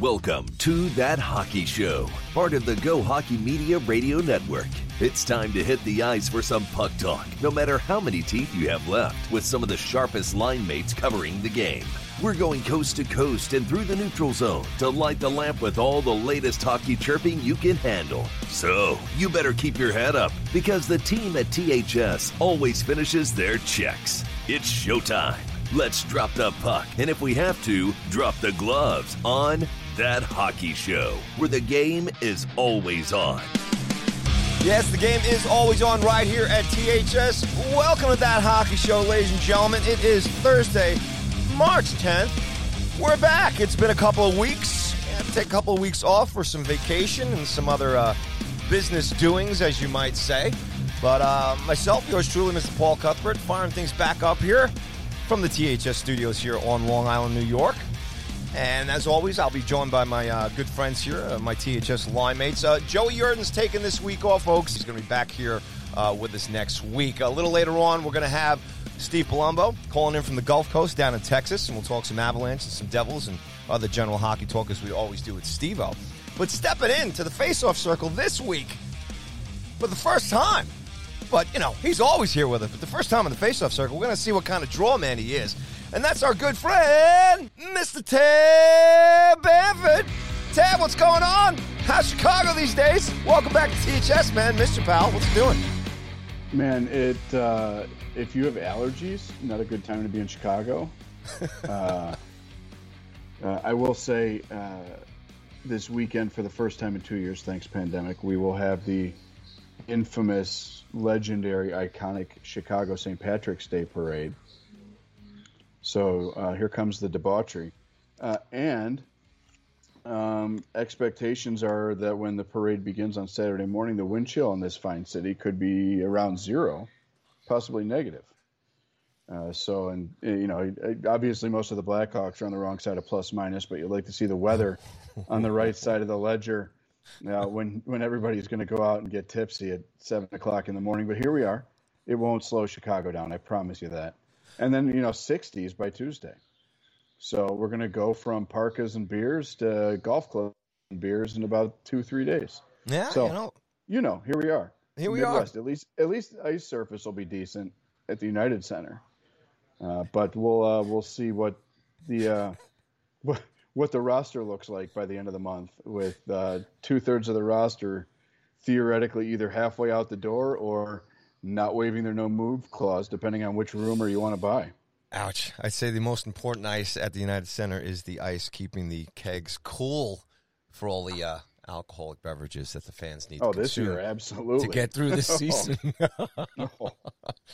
Welcome to That Hockey Show, part of the Go Hockey Media Radio Network. It's time to hit the ice for some puck talk, no matter how many teeth you have left, with some of the sharpest line mates covering the game. We're going coast to coast and through the neutral zone to light the lamp with all the latest hockey chirping you can handle. So, you better keep your head up because the team at THS always finishes their checks. It's showtime. Let's drop the puck, and if we have to, drop the gloves on That Hockey Show, where the game is always on. Yes, the game is always on right here at THS. Welcome to That Hockey Show, ladies and gentlemen. It is Thursday, March 10th. We're back. It's been a couple of weeks. Take a couple of weeks off for some vacation and some other uh, business doings, as you might say. But uh, myself, yours truly, Mr. Paul Cuthbert, firing things back up here from the THS studios here on Long Island, New York. And as always, I'll be joined by my uh, good friends here, uh, my THS line mates. Uh, Joey Yerdon's taking this week off, folks. He's going to be back here uh, with us next week. A little later on, we're going to have Steve Palumbo calling in from the Gulf Coast down in Texas, and we'll talk some Avalanche and some Devils and other general hockey talk as we always do with Steve-O. But stepping into the face-off circle this week for the first time – but, you know, he's always here with us. But the first time in the face-off circle, we're going to see what kind of draw man he is. And that's our good friend, Mr. Tab Bamford. Tab, what's going on? How's Chicago these days? Welcome back to THS, man. Mr. Paul, what's doing? Man, it uh, if you have allergies, not a good time to be in Chicago. uh, uh, I will say uh, this weekend, for the first time in two years, thanks pandemic, we will have the infamous legendary, iconic Chicago St. Patrick's Day parade. So uh, here comes the debauchery. Uh, and um, expectations are that when the parade begins on Saturday morning, the wind chill in this fine city could be around zero, possibly negative. Uh, so, and you know, obviously most of the Blackhawks are on the wrong side of plus minus, but you'd like to see the weather on the right side of the ledger now, when when everybody's going to go out and get tipsy at seven o'clock in the morning, but here we are. It won't slow Chicago down. I promise you that. And then you know, 60s by Tuesday. So we're going to go from parkas and beers to golf club and beers in about two three days. Yeah. So you know, you know here we are. Here we Midwest. are. At least at least ice surface will be decent at the United Center. Uh, but we'll uh, we'll see what the uh, what what the roster looks like by the end of the month, with uh, two thirds of the roster theoretically either halfway out the door or not waiving their no move clause, depending on which rumor you want to buy. Ouch. I'd say the most important ice at the United Center is the ice keeping the kegs cool for all the uh, alcoholic beverages that the fans need oh, to this year, absolutely. to get through this season. oh,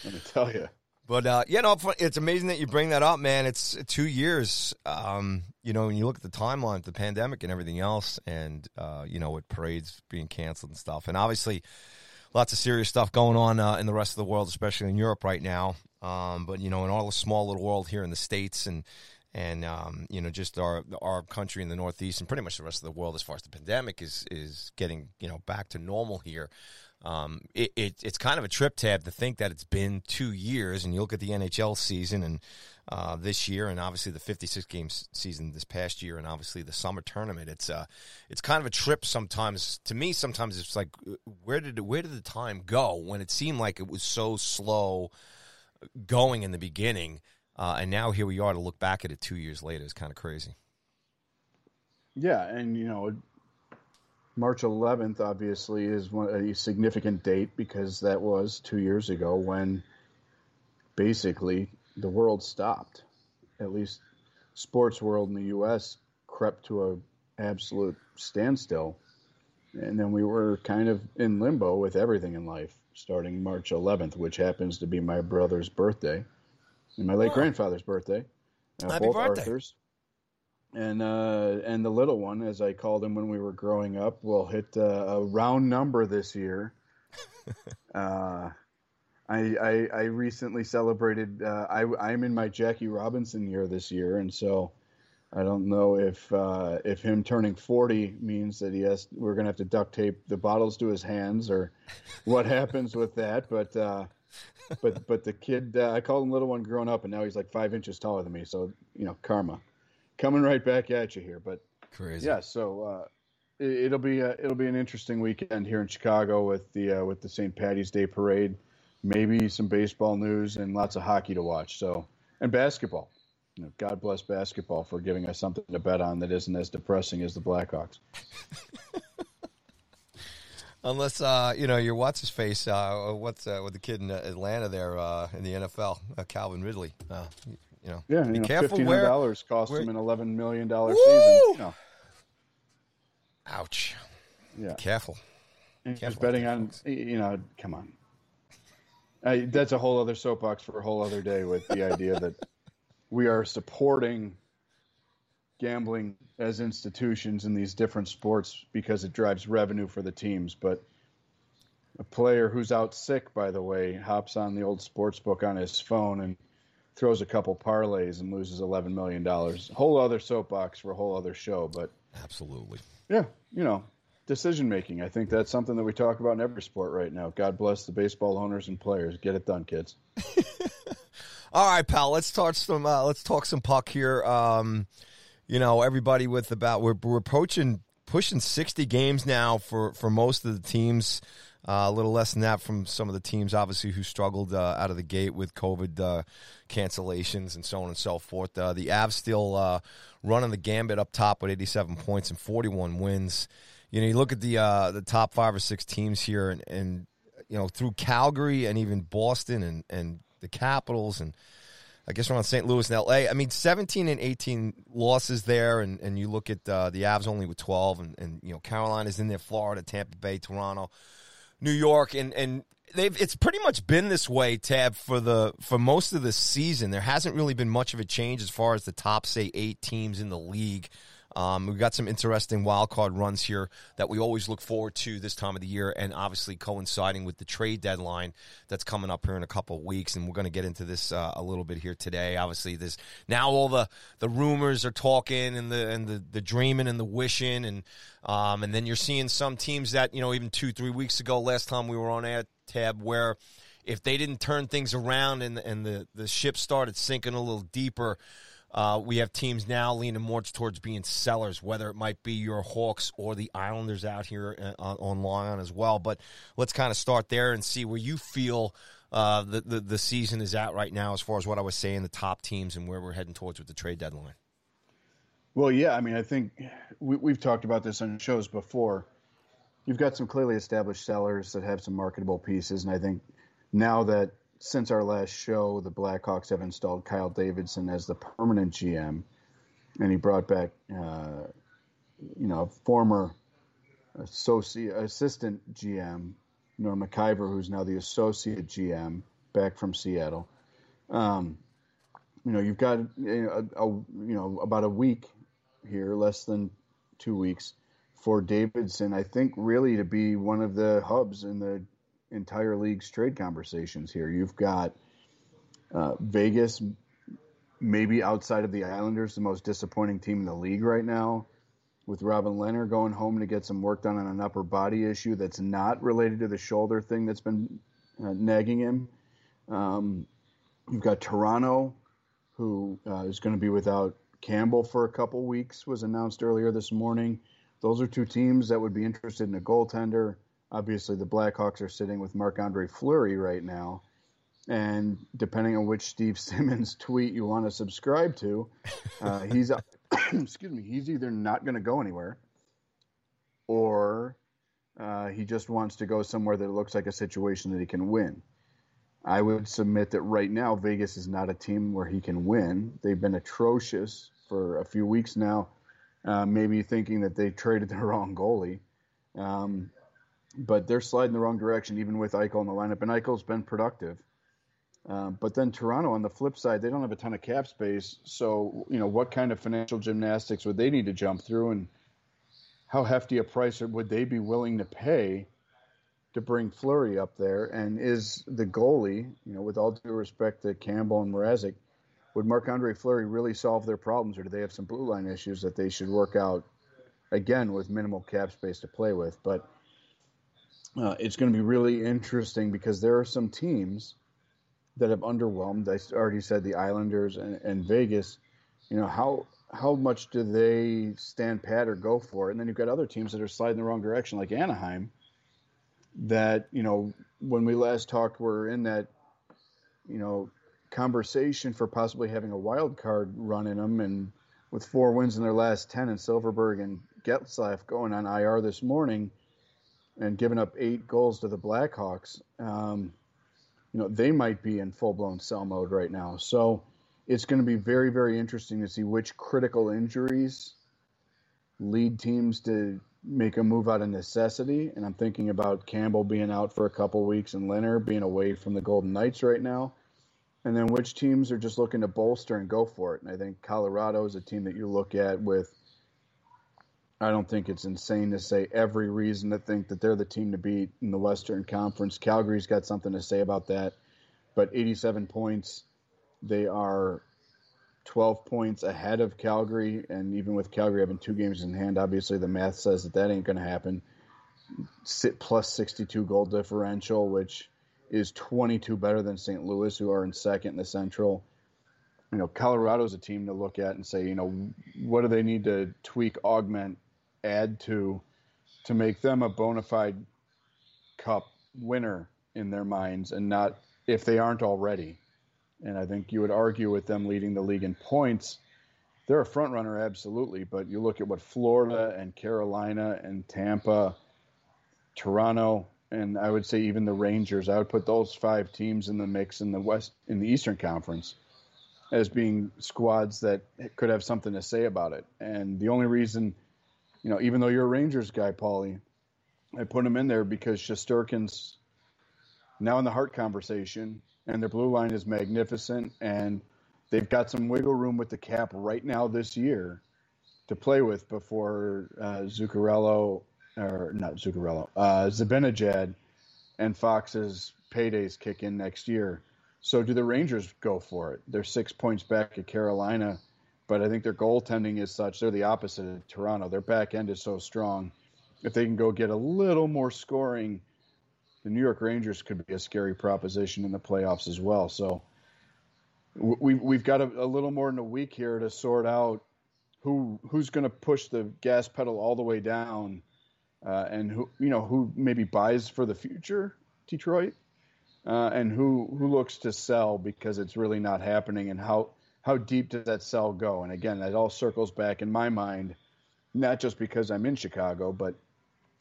let me tell you. But uh, yeah, no, it's amazing that you bring that up, man. It's two years. Um, you know, when you look at the timeline, the pandemic and everything else, and uh, you know, with parades being canceled and stuff, and obviously, lots of serious stuff going on uh, in the rest of the world, especially in Europe right now. Um, but you know, in all the small little world here in the states, and and um, you know, just our our country in the Northeast, and pretty much the rest of the world, as far as the pandemic is is getting you know back to normal here. Um, it, it, it's kind of a trip Tab to think that it's been two years, and you look at the NHL season and uh, this year, and obviously the 56 games season this past year, and obviously the summer tournament. It's uh, it's kind of a trip sometimes. To me, sometimes it's like, where did where did the time go when it seemed like it was so slow going in the beginning, uh, and now here we are to look back at it two years later. It's kind of crazy. Yeah, and you know, March 11th, obviously, is one, a significant date because that was two years ago when basically the world stopped. At least sports world in the U.S. crept to a absolute standstill, and then we were kind of in limbo with everything in life starting March 11th, which happens to be my brother's birthday and my late oh. grandfather's birthday. Uh, Happy both birthday. Arthurs and uh, and the little one, as I called him when we were growing up, will hit uh, a round number this year. uh, I, I, I recently celebrated. Uh, I I'm in my Jackie Robinson year this year, and so I don't know if uh, if him turning forty means that he has. We're gonna have to duct tape the bottles to his hands, or what happens with that. But uh, but but the kid, I called him little one growing up, and now he's like five inches taller than me. So you know, karma coming right back at you here. But Crazy. Yeah, so uh, it, will be a, it'll be an interesting weekend here in Chicago with the uh, with the St. Patty's Day parade. Maybe some baseball news and lots of hockey to watch. So and basketball. You know, God bless basketball for giving us something to bet on that isn't as depressing as the Blackhawks. Unless uh, you know your what's his face, uh, what's uh, with the kid in Atlanta there uh, in the NFL, uh, Calvin Ridley. You know, yeah, you know, fifteen hundred dollars cost where, him an eleven million dollar season. You know. Ouch. Yeah. Be careful. careful betting on, you know, come on. I, that's a whole other soapbox for a whole other day with the idea that we are supporting gambling as institutions in these different sports because it drives revenue for the teams. But a player who's out sick, by the way, hops on the old sports book on his phone and throws a couple parlays and loses eleven million dollars. Whole other soapbox for a whole other show, but absolutely. Yeah, you know, decision making. I think that's something that we talk about in every sport right now. God bless the baseball owners and players. Get it done, kids. All right, pal. Let's talk some. Uh, let's talk some puck here. Um, you know, everybody with about we're, we're approaching pushing sixty games now for for most of the teams. Uh, a little less than that from some of the teams, obviously, who struggled uh, out of the gate with COVID uh, cancellations and so on and so forth. Uh, the Avs still uh, running the gambit up top with 87 points and 41 wins. You know, you look at the uh, the top five or six teams here, and, and you know through Calgary and even Boston and and the Capitals and I guess around St. Louis and L.A. I mean, 17 and 18 losses there, and, and you look at the Avs only with 12, and, and you know Carolina's in there, Florida, Tampa Bay, Toronto. New York, and and they've it's pretty much been this way, Tab, for the for most of the season. There hasn't really been much of a change as far as the top say eight teams in the league. Um, we've got some interesting wild card runs here that we always look forward to this time of the year, and obviously coinciding with the trade deadline that's coming up here in a couple of weeks. And we're going to get into this uh, a little bit here today. Obviously, this now all the, the rumors are talking and the and the, the dreaming and the wishing, and um, and then you're seeing some teams that you know even two three weeks ago, last time we were on air Tab where if they didn't turn things around and and the the ship started sinking a little deeper uh, we have teams now leaning more towards being sellers, whether it might be your Hawks or the Islanders out here uh, on Long Island as well. But let's kind of start there and see where you feel uh, the, the, the season is at right now, as far as what I was saying, the top teams and where we're heading towards with the trade deadline. Well, yeah, I mean, I think we, we've talked about this on shows before. You've got some clearly established sellers that have some marketable pieces, and I think now that since our last show, the Blackhawks have installed Kyle Davidson as the permanent GM, and he brought back, uh, you know, former associate assistant GM Norm Maciver, who's now the associate GM back from Seattle. Um, you know, you've got a, a, you know about a week here, less than two weeks, for Davidson. I think really to be one of the hubs in the entire league's trade conversations here. You've got uh, Vegas, maybe outside of the Islanders, the most disappointing team in the league right now, with Robin Lehner going home to get some work done on an upper body issue that's not related to the shoulder thing that's been uh, nagging him. Um, you've got Toronto, who uh, is going to be without Campbell for a couple weeks, was announced earlier this morning. Those are two teams that would be interested in a goaltender. Obviously, the Blackhawks are sitting with Marc Andre Fleury right now. And depending on which Steve Simmons tweet you want to subscribe to, uh, he's excuse me, he's either not going to go anywhere, or uh, he just wants to go somewhere that looks like a situation that he can win. I would submit that right now Vegas is not a team where he can win. They've been atrocious for a few weeks now, uh, maybe thinking that they traded the wrong goalie. Um, but they're sliding the wrong direction, even with Eichel in the lineup. And Eichel's been productive. Um, but then Toronto, on the flip side, they don't have a ton of cap space. So, you know, what kind of financial gymnastics would they need to jump through, and how hefty a price would they be willing to pay to bring Fleury up there? And is the goalie, you know, with all due respect to Campbell and Mrazek, would Marc Andre Fleury really solve their problems, or do they have some blue line issues that they should work out again with minimal cap space to play with? But uh, it's going to be really interesting because there are some teams that have underwhelmed. I already said the Islanders and, and Vegas. You know how how much do they stand pat or go for it? And then you've got other teams that are sliding the wrong direction, like Anaheim, that, you know, when we last talked, we were in that, you know, conversation for possibly having a wild card run in them. And with four wins in their last 10 and Silfverberg and Getzlaf going on IR this morning and giving up eight goals to the Blackhawks, um, you know, they might be in full blown sell mode right now. So, it's going to be very, very interesting to see which critical injuries lead teams to make a move out of necessity. And I'm thinking about Campbell being out for a couple weeks and Lehner being away from the Golden Knights right now. And then which teams are just looking to bolster and go for it. And I think Colorado is a team that you look at with, I don't think it's insane to say every reason to think that they're the team to beat in the Western Conference. Calgary's got something to say about that. But 87 points they are 12 points ahead of Calgary, and even with Calgary having two games in hand, obviously the math says that that ain't going to happen. Sit plus 62 goal differential, which is 22 better than St. Louis, who are in second in the Central. You know, Colorado's a team to look at and say, you know, what do they need to tweak, augment, add to to make them a bona fide cup winner in their minds and not if they aren't already and I think you would argue with them leading the league in points. They're a front runner, absolutely, but you look at what Florida and Carolina and Tampa, Toronto, and I would say even the Rangers. I would put those five teams in the mix in the West in the Eastern Conference as being squads that could have something to say about it. And the only reason, you know, even though you're a Rangers guy, Paulie, I put him in there because Shesterkin's now in the Hart conversation and their blue line is magnificent, and they've got some wiggle room with the cap right now this year to play with before uh, Zuccarello or not Zuccarello, uh, Zibanejad and Fox's paydays kick in next year. So do the Rangers go for it? They're six points back at Carolina, but I think their goaltending is such they're the opposite of Toronto. Their back end is so strong. If they can go get a little more scoring the New York Rangers could be a scary proposition in the playoffs as well. So we've we've got a, a little more than a week here to sort out who who's going to push the gas pedal all the way down, uh, and who you know who maybe buys for the future, Detroit, uh, and who who looks to sell because it's really not happening, and how how deep does that sell go? And again, that all circles back in my mind, not just because I'm in Chicago, but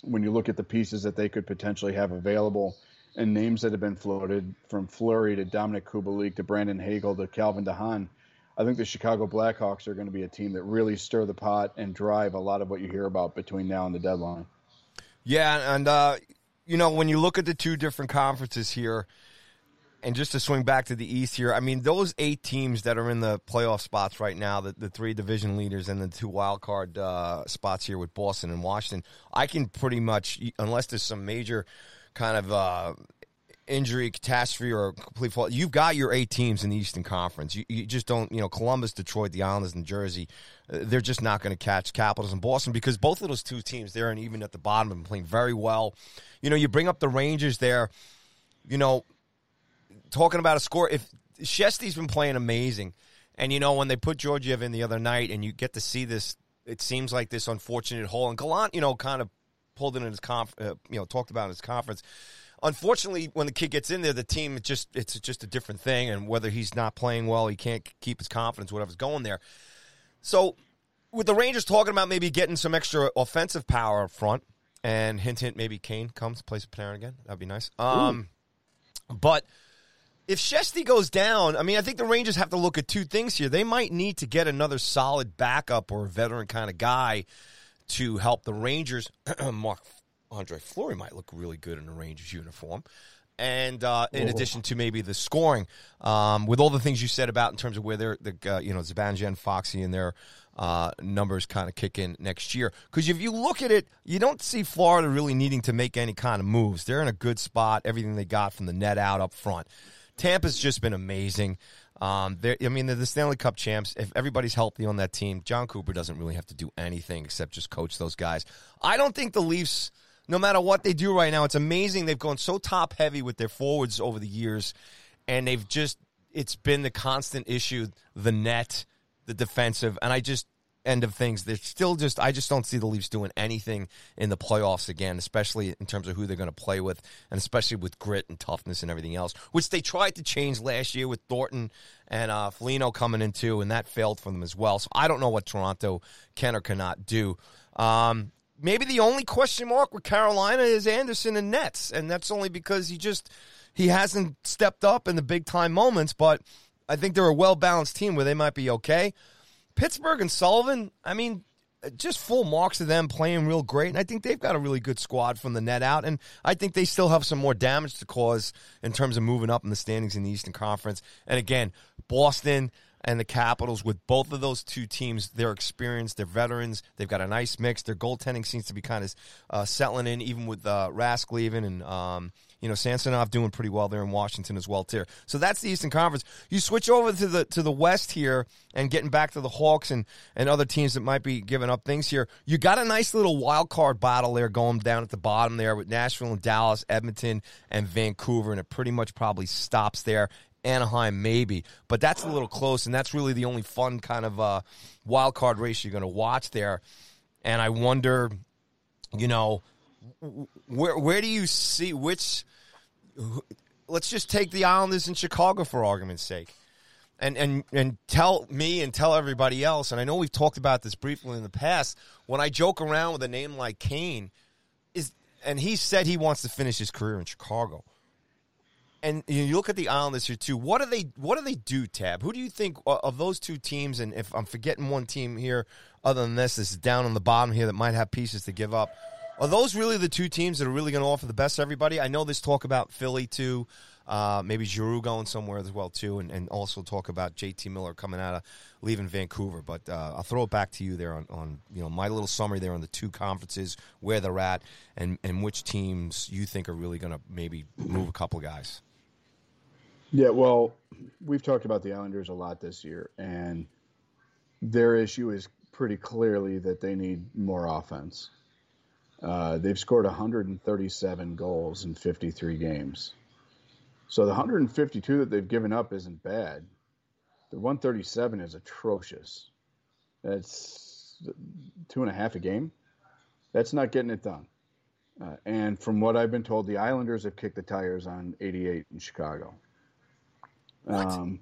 when you look at the pieces that they could potentially have available and names that have been floated from Fleury to Dominik Kubalik to Brandon Hagel to Calvin de Haan, I think the Chicago Blackhawks are going to be a team that really stir the pot and drive a lot of what you hear about between now and the deadline. Yeah, and uh, you know when you look at the two different conferences here, and just to swing back to the East here, I mean, those eight teams that are in the playoff spots right now, the, the three division leaders and the two wild card uh, spots here with Boston and Washington, I can pretty much, unless there's some major kind of uh, injury, catastrophe, or complete fault, you've got your eight teams in the Eastern Conference. You, you just don't, you know, Columbus, Detroit, the Islanders, and Jersey, uh, they're just not going to catch Capitals and Boston because both of those two teams, they're even at the bottom and playing very well. You know, you bring up the Rangers there, you know, talking about a score, if Shesty's been playing amazing, and you know when they put Georgiev in the other night, and you get to see this, it seems like this unfortunate hole, and Gallant, you know, kind of pulled it in his conf, uh, you know, talked about in his conference. Unfortunately, when the kid gets in there, the team just it's just a different thing, and whether he's not playing well, he can't keep his confidence, whatever's going there. So, with the Rangers talking about maybe getting some extra offensive power up front, and hint hint, maybe Kane comes plays Panarin again. That'd be nice. Um, but if Shesty goes down, I mean, I think the Rangers have to look at two things here. They might need to get another solid backup or veteran kind of guy to help the Rangers. Marc Andre Fleury might look really good in a Rangers uniform. And uh, in addition to maybe the scoring, um, with all the things you said about in terms of where they're, the uh, you know, Zibanejad, Foxy, and their uh, numbers kind of kick in next year. Because if you look at it, you don't see Florida really needing to make any kind of moves. They're in a good spot. Everything they got from the net out up front. Tampa's just been amazing. Um, I mean, they're the Stanley Cup champs. If everybody's healthy on that team, Jon Cooper doesn't really have to do anything except just coach those guys. I don't think the Leafs, no matter what they do right now, it's amazing. They've gone so top heavy with their forwards over the years, and they've just, it's been the constant issue the net, the defensive. And I just, end of things, they're still just. I just don't see the Leafs doing anything in the playoffs again, especially in terms of who they're going to play with, and especially with grit and toughness and everything else, which they tried to change last year with Thornton and uh, Foligno coming in too, and that failed for them as well. So I don't know what Toronto can or cannot do. Um, maybe the only question mark with Carolina is Andersen and Nets, and that's only because he just he hasn't stepped up in the big time moments. But I think they're a well balanced team where they might be okay. Pittsburgh and Sullivan, I mean, just full marks of them playing real great. And I think they've got a really good squad from the net out. And I think they still have some more damage to cause in terms of moving up in the standings in the Eastern Conference. And again, Boston and the Capitals with both of those two teams. They're experienced, they're veterans, they've got a nice mix. Their goaltending seems to be kind of uh, settling in, even with uh, Rask leaving and um, you know Samsonov doing pretty well there in Washington as well too. So that's the Eastern Conference. You switch over to the to the West here and getting back to the Hawks and and other teams that might be giving up things here. You got a nice little wild card battle there going down at the bottom there with Nashville and Dallas, Edmonton and Vancouver, and it pretty much probably stops there. Anaheim, maybe, but that's a little close, and that's really the only fun kind of uh, wild card race you're going to watch there. And I wonder, you know, where where do you see which? Let's just take the Islanders in Chicago for argument's sake, and and and tell me and tell everybody else. And I know we've talked about this briefly in the past. When I joke around with a name like Kane, is and he said he wants to finish his career in Chicago and you look at the Islanders here too. What do they what do they do, Tab? Who do you think of those two teams? And if I'm forgetting one team here, other than this, this is down on the bottom here that might have pieces to give up. Are those really the two teams that are really going to offer the best to everybody? I know there's talk about Philly too, uh, maybe Giroux going somewhere as well too, and, and also talk about JT Miller coming out of leaving Vancouver. But uh, I'll throw it back to you there on, on you know my little summary there on the two conferences where they're at and and which teams you think are really going to maybe move a couple guys. Yeah, well, we've talked about the Islanders a lot this year, and their issue is pretty clearly that they need more offense. Uh, they've scored 137 goals in 53 games. So the 152 that they've given up isn't bad. The 137 is atrocious. That's two and a half a game. That's not getting it done. Uh, and from what I've been told, the Islanders have kicked the tires on 88 in Chicago. Um,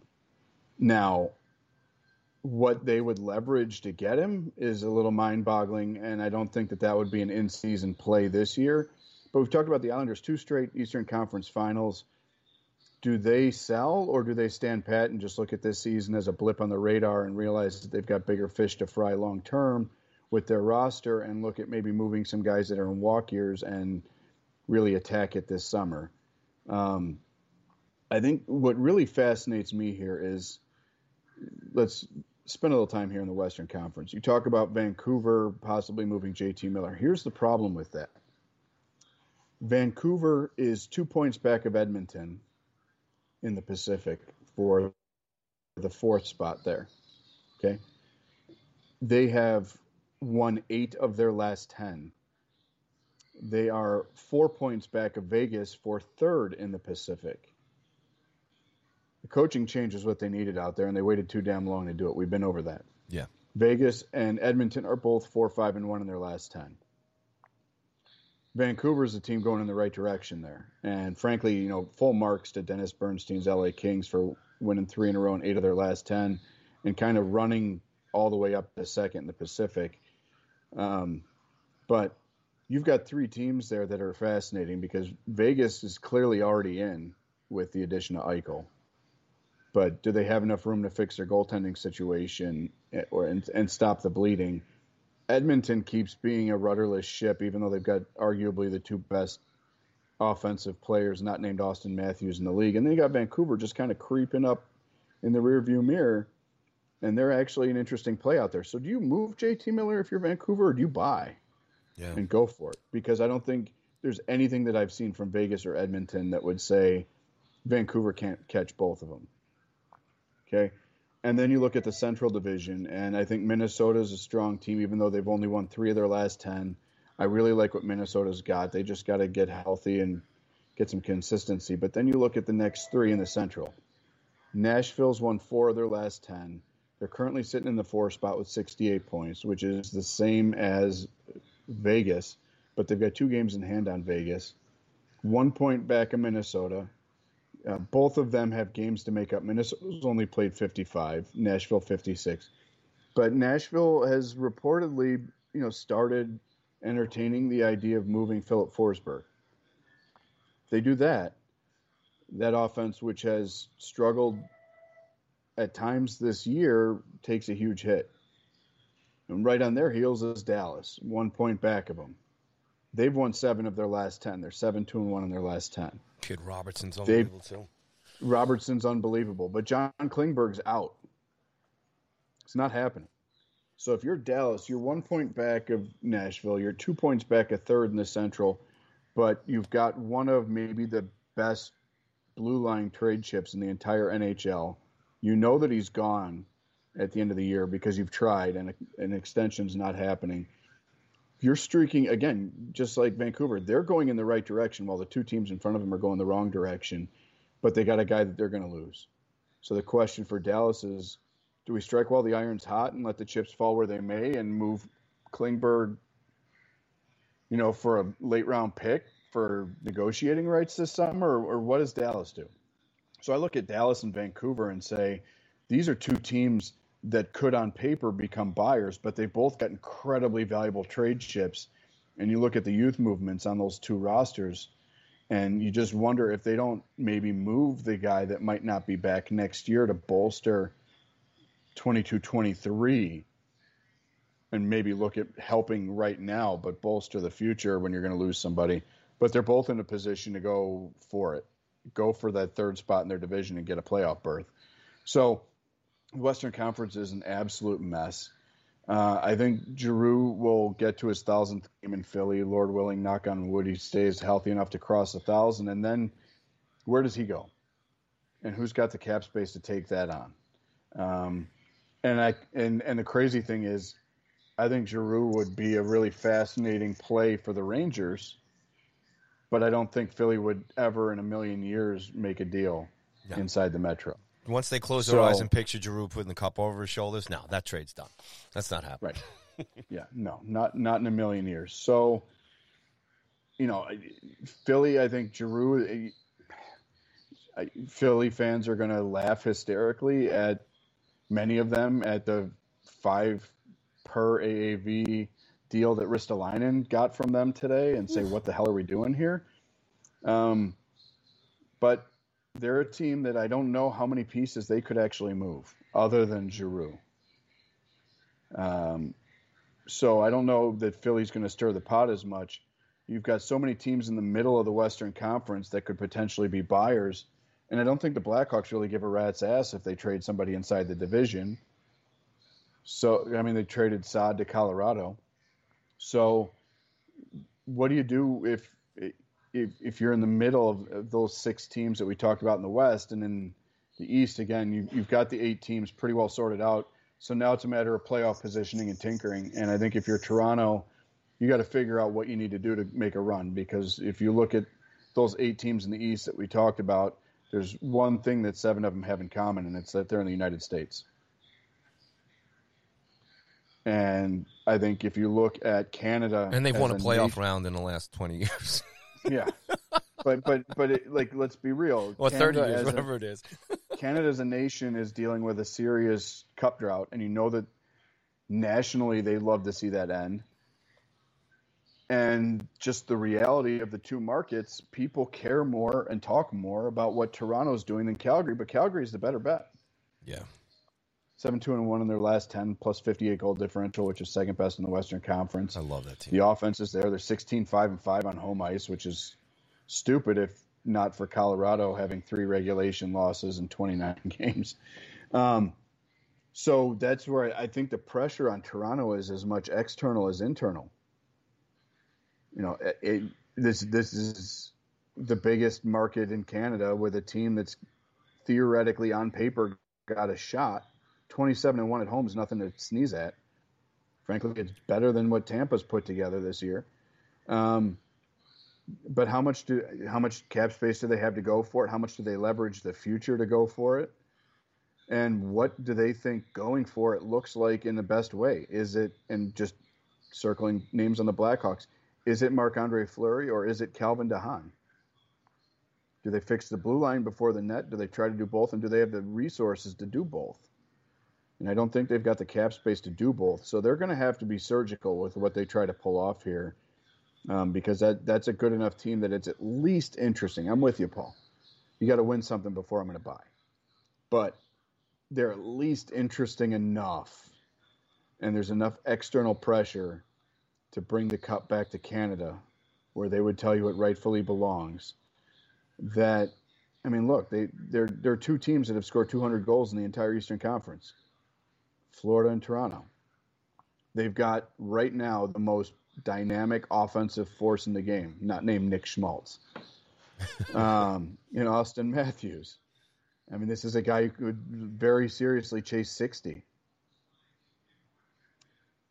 now, what they would leverage to get him is a little mind-boggling, and I don't think that that would be an in-season play this year. But we've talked about the Islanders two straight Eastern Conference Finals. Do they sell, or do they stand pat and just look at this season as a blip on the radar and realize that they've got bigger fish to fry long term with their roster, and look at maybe moving some guys that are in walk years and really attack it this summer? Um, I think what really fascinates me here is let's spend a little time here in the Western Conference. You talk about Vancouver possibly moving JT Miller. Here's the problem with that Vancouver is two points back of Edmonton in the Pacific for the fourth spot there. Okay. They have won eight of their last 10. They are four points back of Vegas for third in the Pacific the coaching change is what they needed out there, and they waited too damn long to do it. We've been over that. Yeah. Vegas and Edmonton are both four, five, and one in their last ten. Vancouver is a team going in the right direction there, and frankly, you know, full marks to Dennis Bernstein's LA Kings for winning three in a row in eight of their last ten, and kind of running all the way up to second in the Pacific. Um, but you've got three teams there that are fascinating because Vegas is clearly already in with the addition of Eichel but do they have enough room to fix their goaltending situation eh, or and, and stop the bleeding? Edmonton keeps being a rudderless ship, even though they've got arguably the two best offensive players, not named Auston Matthews in the league, and then you got Vancouver just kind of creeping up in the rearview mirror, and they're actually an interesting play out there. So, do you move JT Miller if you're Vancouver, or do you buy yeah. and go for it? Because I don't think there's anything that I've seen from Vegas or Edmonton that would say Vancouver can't catch both of them. Okay. And then you look at the Central Division, and I think Minnesota is a strong team, even though they've only won three of their last 10. I really like what Minnesota's got. They just got to get healthy and get some consistency. But then you look at the next three in the Central. Nashville's won four of their last 10. They're currently sitting in the four spot with 68 points, which is the same as Vegas, but they've got two games in hand on Vegas. One point back of Minnesota. Uh, both of them have games to make up. Minnesota's only played 55, Nashville 56. But Nashville has reportedly, you know, started entertaining the idea of moving Filip Forsberg. If they do that. That offense, which has struggled at times this year, takes a huge hit. And right on their heels is Dallas, one point back of them. They've won seven of their last ten. They're seven, two, and one in their last ten. Kid Robertson's unbelievable too. Robertson's unbelievable, but John Klingberg's out. It's not happening. So if you're Dallas, you're one point back of Nashville. You're two points back, a third in the Central, but you've got one of maybe the best blue line trade chips in the entire NHL. You know that he's gone at the end of the year because you've tried and an extension's not happening. You're streaking again, just like Vancouver. They're going in the right direction while the two teams in front of them are going the wrong direction, but they got a guy that they're going to lose. So the question for Dallas is do we strike while the iron's hot and let the chips fall where they may and move Klingberg, you know, for a late round pick for negotiating rights this summer, or, or what does Dallas do? So I look at Dallas and Vancouver and say these are two teams that could, on paper, become buyers, but they've both got incredibly valuable trade chips. And you look at the youth movements on those two rosters, and you just wonder if they don't maybe move the guy that might not be back next year to bolster 22 23 and maybe look at helping right now, but bolster the future when you're going to lose somebody. But they're both in a position to go for it, go for that third spot in their division and get a playoff berth. So, Western Conference is an absolute mess. Uh, I think Giroux will get to his thousandth game in Philly. Lord willing, knock on wood, he stays healthy enough to cross a thousand. And then where does he go? And who's got the cap space to take that on? Um, and I and and the crazy thing is, I think Giroux would be a really fascinating play for the Rangers, but I don't think Philly would ever in a million years make a deal yeah. inside the Metro. Once they close their so, eyes and picture Giroux putting the cup over his shoulders, no, that trade's done. That's not happening. Right. yeah, no, not not in a million years. So, you know, Philly, I think Giroux. Philly fans are going to laugh hysterically at many of them at the five per AAV deal that Ristolainen got from them today and say, what the hell are we doing here? Um, but they're a team that I don't know how many pieces they could actually move other than Giroux. Um, so I don't know that Philly's going to stir the pot as much. You've got so many teams in the middle of the Western Conference that could potentially be buyers and I don't think the Blackhawks really give a rat's ass if they trade somebody inside the division. So, I mean, they traded Saad to Colorado. So, what do you do if if, if you're in the middle of those six teams that we talked about in the West and in the East again, you, you've got the eight teams pretty well sorted out. So now it's a matter of playoff positioning and tinkering. And I think if you're Toronto, you got to figure out what you need to do to make a run because if you look at those eight teams in the East that we talked about, there's one thing that seven of them have in common, and it's that they're in the United States. And I think if you look at Canada, and they've won a playoff nation, round in the last twenty years. Yeah, but but but it, like let's be real. Well, Canada thirty years, whatever a, it is. Canada as a nation is dealing with a serious cup drought, and you know that nationally they love to see that end and just the reality of the two markets, people care more and talk more about what Toronto's doing than Calgary, but Calgary is the better bet. Yeah. Seven two and one in their last ten, plus fifty eight goal differential, which is second best in the Western Conference. I love that team. The offense is there. They're 16 5 and five on home ice, which is stupid if not for Colorado having three regulation losses in twenty nine games. Um, so that's where I think the pressure on Toronto is as much external as internal you know, it, it, this this is the biggest market in Canada with a team that's theoretically on paper got a shot. Twenty-seven and one at home is nothing to sneeze at. Frankly, it's better than what Tampa's put together this year. Um, but how much do how much cap space do they have to go for it? How much do they leverage the future to go for it? and what do they think going for it looks like in the best way? Is it and just circling names on the Blackhawks? Is it Marc Andre Fleury or is it Calvin de Haan? Do they fix the blue line before the net? Do they try to do both? And do they have the resources to do both? And I don't think they've got the cap space to do both. So they're going to have to be surgical with what they try to pull off here um, because that, that's a good enough team that it's at least interesting. I'm with you, Paul. You got to win something before I'm going to buy. But they're at least interesting enough. And there's enough external pressure to bring the cup back to Canada where they would tell you it rightfully belongs that I mean, look, they there there are two teams that have scored 200 goals in the entire Eastern Conference, Florida and Toronto. They've got right now the most dynamic offensive force in the game, not named Nick Schmaltz. um, in Auston Matthews. I mean, this is a guy who could very seriously chase 60.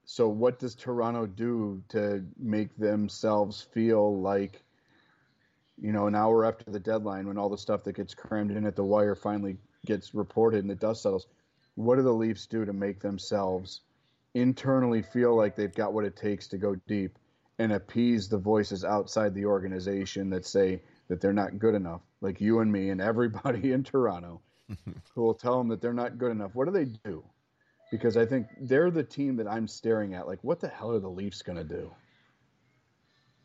So, what does Toronto do to make themselves feel like you know, an hour after the deadline when all the stuff that gets crammed in at the wire finally gets reported and the dust settles, what do the Leafs do to make themselves internally feel like they've got what it takes to go deep and appease the voices outside the organization that say that they're not good enough, like you and me and everybody in Toronto who will tell them that they're not good enough? What do they do? Because I think they're the team that I'm staring at. Like, what the hell are the Leafs going to do?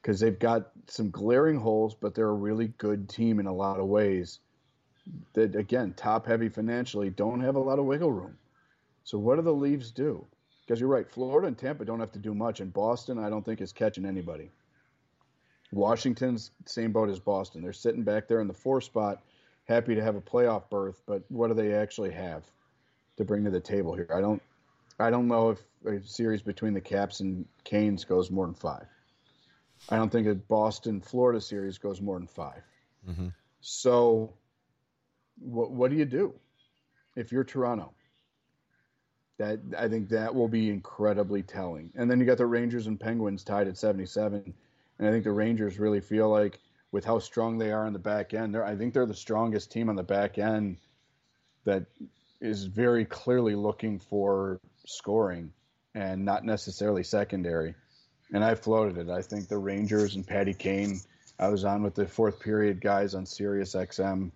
because they've got some glaring holes, but they're a really good team in a lot of ways. That again, top heavy financially, don't have a lot of wiggle room. So what do the Leafs do? Because you're right, Florida and Tampa don't have to do much, and Boston, I don't think is catching anybody. Washington's same boat as Boston. They're sitting back there in the four spot, happy to have a playoff berth, but what do they actually have to bring to the table here? I don't, I don't know if a series between the Caps and Canes goes more than five. I don't think a Boston Florida series goes more than 5 mm-hmm. So, what what do you do if you're Toronto? That I think that will be incredibly telling. And then you got the Rangers and Penguins tied at 77, and I think the Rangers really feel like with how strong they are on the back end, I think they're the strongest team on the back end that is very clearly looking for scoring and not necessarily secondary and I floated it. I think the Rangers and Patty Kane. I was on with the fourth period guys on Sirius XM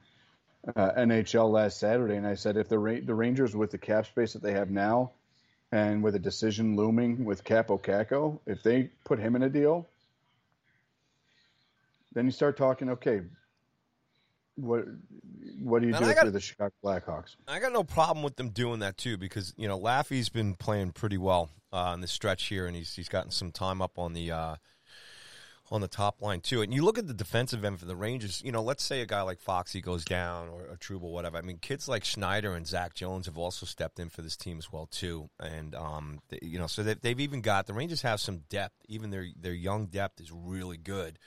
uh, NHL last Saturday, and I said if the Ra- the Rangers with the cap space that they have now, and with a decision looming with Kaapo Kakko, if they put him in a deal, then you start talking. Okay, what what do you and do got, for the Chicago Blackhawks? I got no problem with them doing that too because you know Laffy's been playing pretty well uh, on the stretch here, and he's he's gotten some time up on the uh, on the top line too. And you look at the defensive end for the Rangers. You know, let's say a guy like Foxy goes down or, or Trouba, whatever. I mean, kids like Schneider and Zach Jones have also stepped in for this team as well too. And um, they, you know, so they've, they've even got the Rangers have some depth. Even their their young depth is really good.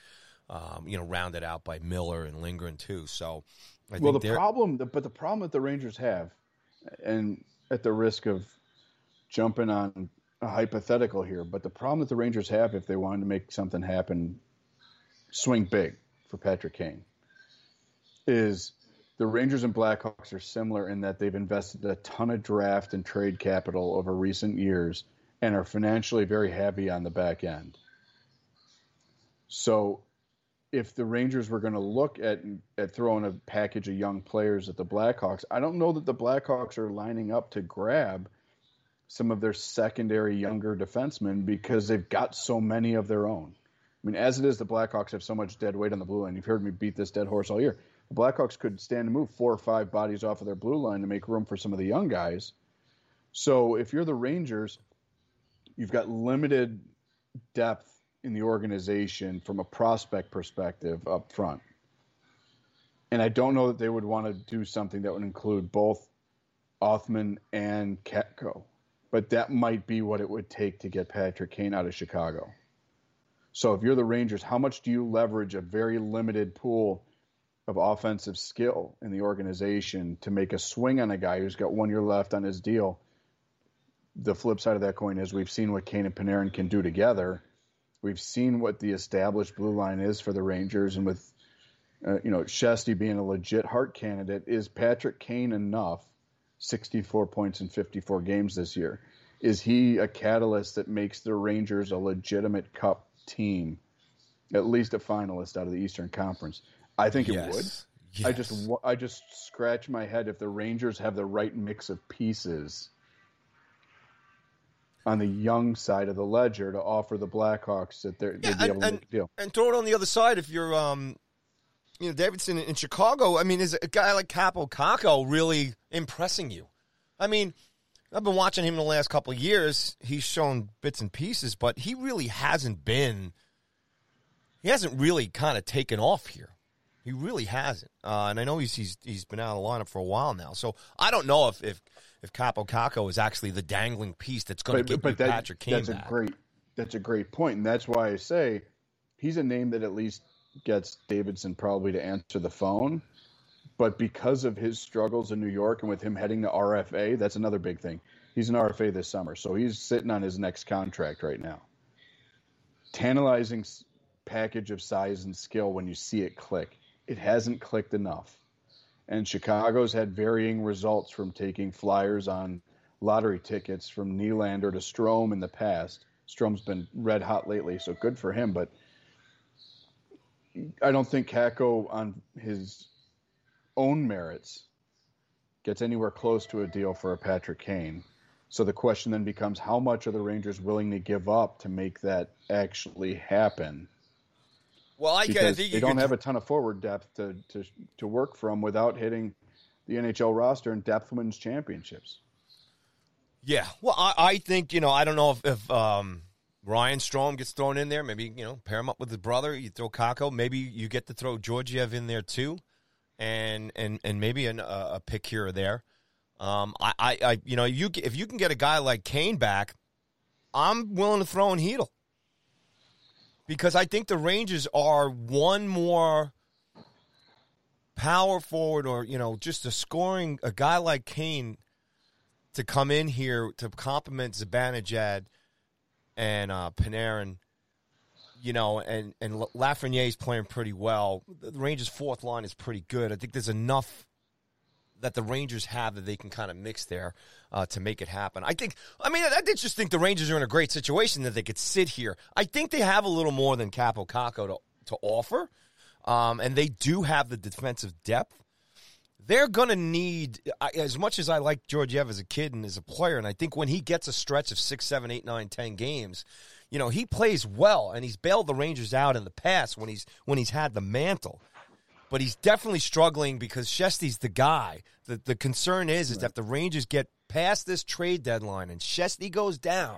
Um, you know, rounded out by Miller and Lindgren too. So, I think well, the problem, but the problem that the Rangers have, and at the risk of jumping on a hypothetical here, but the problem that the Rangers have if they wanted to make something happen, swing big for Patrick Kane, is the Rangers and Blackhawks are similar in that they've invested a ton of draft and trade capital over recent years and are financially very heavy on the back end. So if the Rangers were going to look at at throwing a package of young players at the Blackhawks, I don't know that the Blackhawks are lining up to grab some of their secondary younger defensemen because they've got so many of their own. I mean, as it is, the Blackhawks have so much dead weight on the blue line. You've heard me beat this dead horse all year. The Blackhawks could stand to move four or five bodies off of their blue line to make room for some of the young guys. So if you're the Rangers, you've got limited depth in the organization from a prospect perspective up front. And I don't know that they would want to do something that would include both Othmann and Kakko, but that might be what it would take to get Patrick Kane out of Chicago. So if you're the Rangers, how much do you leverage a very limited pool of offensive skill in the organization to make a swing on a guy who's got one year left on his deal? The flip side of that coin is we've seen what Kane and Panarin can do together We've seen what the established blue line is for the Rangers, and with uh, you know Shesty being a legit Hart candidate, is Patrick Kane enough 64 points in 54 games this year. Is he a catalyst that makes the Rangers a legitimate cup team, at least a finalist out of the Eastern Conference? I think it would. Yes. I just I just scratch my head if the Rangers have the right mix of pieces on the young side of the ledger to offer the Blackhawks that they're, Yeah, they'd be able to and- deal. and throw it on the other side if you're um you know Davidson in Chicago. I mean, is a guy like Kaapo Kakko really impressing you? I mean, I've been watching him the last couple of years. He's shown bits and pieces, but he really hasn't been. He hasn't really kind of taken off here. He really hasn't, uh, and I know he's, he's he's been out of the lineup for a while now. So I don't know if if if Kaapo Kakko is actually the dangling piece that's going to get but that, Patrick Kane that's back. a great that's a great point, and that's why I say he's a name that at least gets Davidson probably to answer the phone. But because of his struggles in New York and with him heading to RFA, that's another big thing. He's an RFA this summer, so he's sitting on his next contract right now. Tantalizing package of size and skill when you see it click. It hasn't clicked enough. And Chicago's had varying results from taking flyers on lottery tickets from Nylander to Strome in the past. Strome's been red hot lately, so good for him. But I don't think Kakko, on his own merits, gets anywhere close to a deal for a Patrick Kane. So the question then becomes how much are the Rangers willing to give up to make that actually happen? Well, I, I Because think they you don't could- have a ton of forward depth to, to, to work from without hitting the NHL roster and depth wins championships. Yeah. Well, I, I think, you know, I don't know if, if um, Ryan Strome gets thrown in there. Maybe, you know, pair him up with his brother. You throw Kakko. Maybe you get to throw Georgiev in there too. And and, and maybe an, uh, a pick here or there. Um, I, I, I, you know, you if you can get a guy like Kane back, I'm willing to throw in Heedle. Because I think the Rangers are one more power forward or, you know, just a scoring, a guy like Kane to come in here to complement Zibanejad and uh, Panarin, you know, and and Lafreniere is playing pretty well. The Rangers' fourth line is pretty good. I think there's enough that the Rangers have that they can kind of mix there uh, to make it happen. I think. I mean, I, I just think the Rangers are in a great situation that they could sit here. I think they have a little more than Kaapo Kakko to to offer, um, and they do have the defensive depth they're going to need as much as I like Georgiev as a kid and as a player, and I think when he gets a stretch of six, seven, eight, nine, ten games, you know he plays well, and he's bailed the Rangers out in the past when he's when he's had the mantle. But he's definitely struggling because Shesty's the guy. The the concern is is that the Rangers get past this trade deadline and Shesty goes down.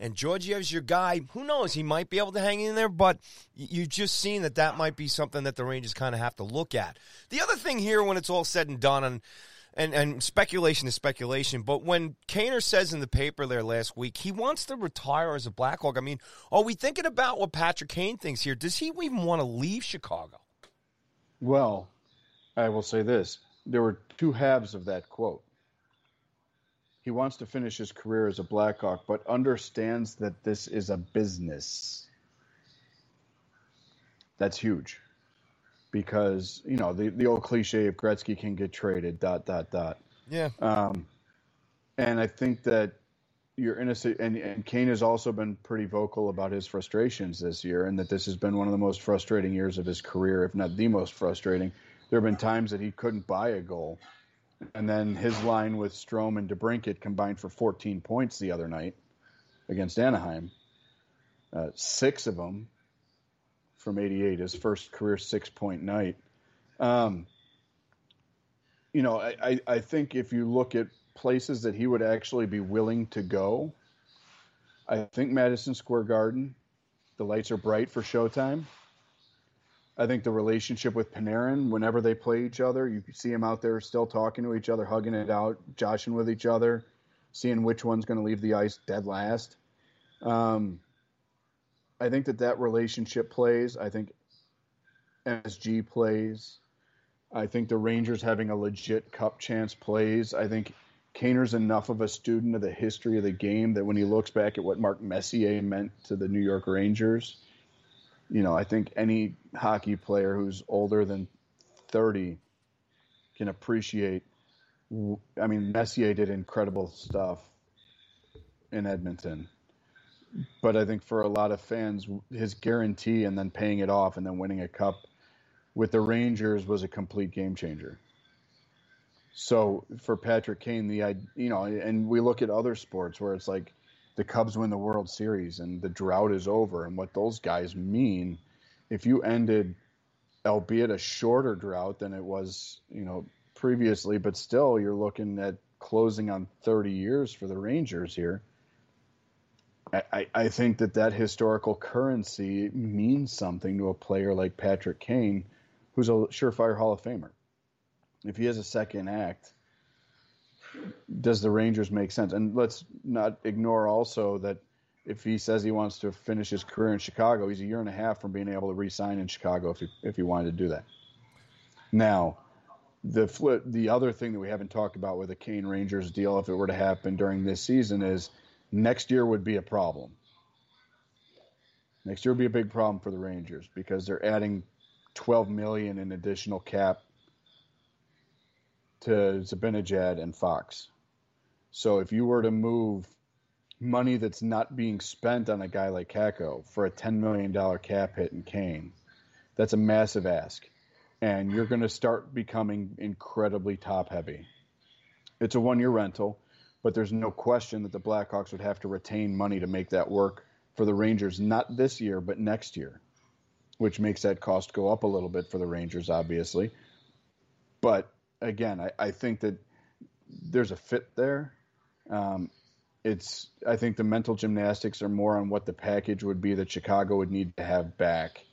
And Georgiev's your guy. Who knows? He might be able to hang in there, but you've just seen that that might be something that the Rangers kind of have to look at. The other thing here, when it's all said and done, and and, and speculation is speculation, but when Kaner says in the paper there last week he wants to retire as a Blackhawk, I mean, are we thinking about what Patrick Kane thinks here? Does he even want to leave Chicago? Well, I will say this. There were two halves of that quote. He wants to finish his career as a Blackhawk, but understands that this is a business. That's huge. Because, you know, the, the old cliche of Gretzky can get traded, dot, dot, dot. Yeah. Um, and I think that you're in a si- and and Kane has also been pretty vocal about his frustrations this year, and that this has been one of the most frustrating years of his career, if not the most frustrating. There have been times that he couldn't buy a goal, and then his line with Strome and DeBrincat combined for 14 points the other night against Anaheim, uh, six of them from 88, his first career six point night. Um, you know, I, I, I think if you look at places that he would actually be willing to go, I think Madison Square Garden, the lights are bright for Showtime. I think the relationship with Panarin, whenever they play each other, you see them out there still talking to each other, hugging it out, joshing with each other, seeing which one's going to leave the ice dead last. Um, I think that that relationship plays. I think MSG plays. I think the Rangers having a legit cup chance plays. I think Kaner's enough of a student of the history of the game that when he looks back at what Mark Messier meant to the New York Rangers, you know, I think any hockey player who's older than 30 can appreciate I mean, Messier did incredible stuff in Edmonton. But I think for a lot of fans, his guarantee and then paying it off and then winning a cup with the Rangers was a complete game changer. So for Patrick Kane, the you know, and we look at other sports where it's like the Cubs win the World Series and the drought is over, and what those guys mean. If you ended, albeit a shorter drought than it was, you know, previously, but still you're looking at closing on 30 years for the Rangers here. I, I think that that historical currency means something to a player like Patrick Kane, who's a surefire Hall of Famer. If he has a second act, does the Rangers make sense? And let's not ignore also that if he says he wants to finish his career in Chicago, he's a year and a half from being able to re-sign in Chicago if he, if he wanted to do that. Now, the flip, the other thing that we haven't talked about with the Kane Rangers deal, if it were to happen during this season, is next year would be a problem. Next year would be a big problem for the Rangers because they're adding 12 million in additional cap to Zibanejad and Fox. So if you were to move money that's not being spent on a guy like Kakko for a $10 million cap hit in Kane, that's a massive ask. And you're going to start becoming incredibly top heavy. It's a one year rental but there's no question that the Blackhawks would have to retain money to make that work for the Rangers, not this year, but next year, which makes that cost go up a little bit for the Rangers, obviously. But again, I, I think that there's a fit there. Um, it's I think the mental gymnastics are more on what the package would be that Chicago would need to have back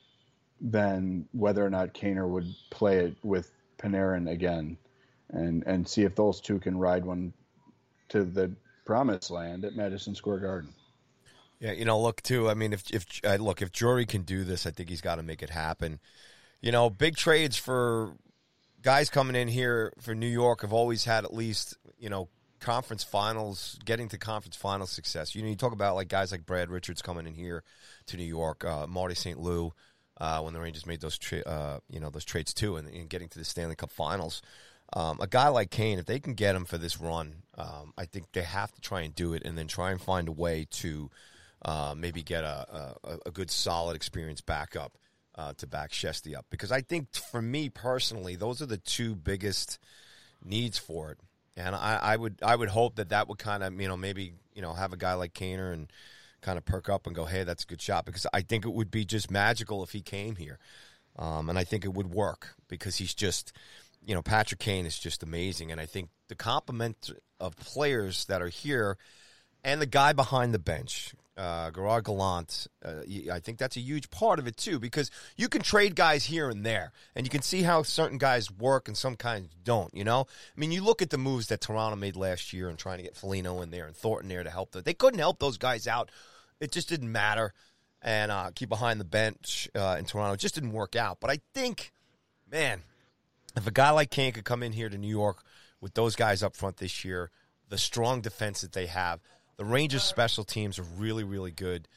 than whether or not Kaner would play it with Panarin again and and see if those two can ride one to the promised land at Madison Square Garden. Yeah, you know, look too. I mean, if if uh, look if Drury can do this, I think he's got to make it happen. You know, big trades for guys coming in here for New York have always had at least you know conference finals, getting to conference final success. You know, you talk about like guys like Brad Richards coming in here to New York, uh, Marty St. Louis. Uh, when the Rangers made those, tra- uh, you know, those trades too, and, and getting to the Stanley Cup Finals, um, a guy like Kane, if they can get him for this run, um, I think they have to try and do it, and then try and find a way to uh, maybe get a, a, a, good, solid experience backup uh, to back Shesty up. Because I think, for me personally, those are the two biggest needs for it. And I, I would I would hope that that would kind of you know maybe you know have a guy like Kaner and kind of perk up and go, hey, that's a good shot. Because I think it would be just magical if he came here, um, and I think it would work because he's just you know, Patrick Kane is just amazing. And I think the complement of players that are here and the guy behind the bench, uh, Gerard Gallant, uh, I think that's a huge part of it too, because you can trade guys here and there, and you can see how certain guys work and some kinds don't. You know, I mean, you look at the moves that Toronto made last year and trying to get Foligno in there and Thornton there to help them. They couldn't help those guys out. It just didn't matter. And uh, Keefe behind the bench uh, in Toronto, it just didn't work out. But I think, man, if a guy like Kane could come in here to New York with those guys up front this year, the strong defense that they have, the Rangers' special teams are really, really good,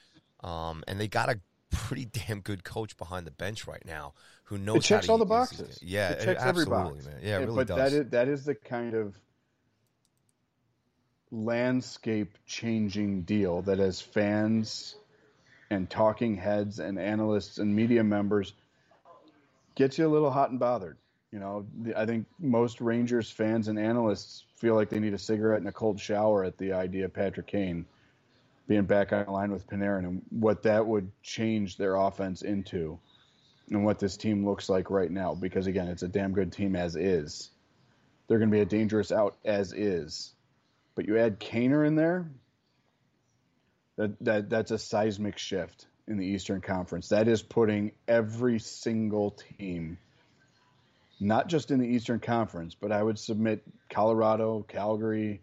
um, and they got a pretty damn good coach behind the bench right now who knows it checks all the boxes. Yeah, it checks every box. man. Yeah, it really but does. that is that is the kind of landscape changing deal that as fans and talking heads and analysts and media members gets you a little hot and bothered. You know, I think most Rangers fans and analysts feel like they need a cigarette and a cold shower at the idea of Patrick Kane being back on line with Panarin and what that would change their offense into and what this team looks like right now. Because again, it's a damn good team as is. They're going to be a dangerous out as is. But you add Kaner in there, that, that that's a seismic shift in the Eastern Conference. That is putting every single team – not just in the Eastern Conference, but I would submit Colorado, Calgary.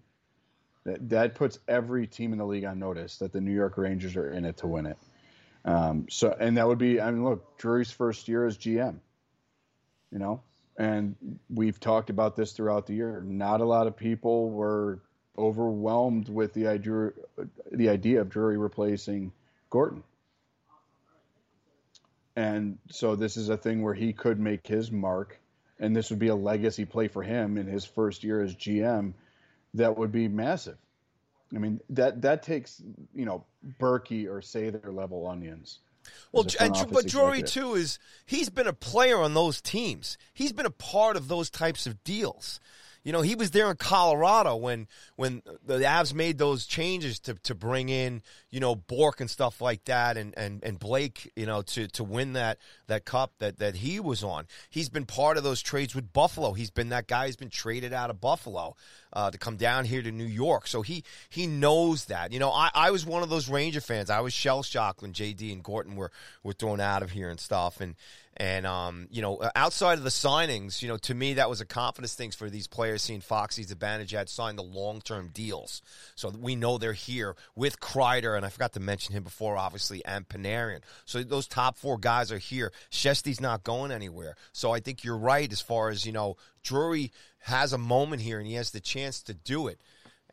That, that puts every team in the league on notice that the New York Rangers are in it to win it. Um, so, and that would be, I mean, look, Drury's first year as GM, you know, and we've talked about this throughout the year. Not a lot of people were overwhelmed with the idea, the idea of Drury replacing Gorton. And so this is a thing where he could make his mark and this would be a legacy play for him in his first year as GM, that would be massive. I mean that that takes you know Berkey or Sather level onions. Well, and but Drury too is he's been a player on those teams. He's been a part of those types of deals. You know, he was there in Colorado when when the Avs made those changes to, to bring in, you know, Bourque and stuff like that and, and, and Blake, you know, to, to win that that cup that, that he was on. He's been part of those trades with Buffalo. He's been that guy who's been traded out of Buffalo uh, to come down here to New York. So he he knows that. You know, I, I was one of those Ranger fans. I was shell shocked when JD and Gorton were, were thrown out of here and stuff. And and um, you know, outside of the signings, you know, to me that was a confidence thing for these players. Seeing Foxy Zibanejad sign the long term deals, so we know they're here with Kreider, and I forgot to mention him before, obviously, and Panarin. So those top four guys are here. Shesty's not going anywhere. So I think you're right as far as you know, Drury has a moment here, and he has the chance to do it.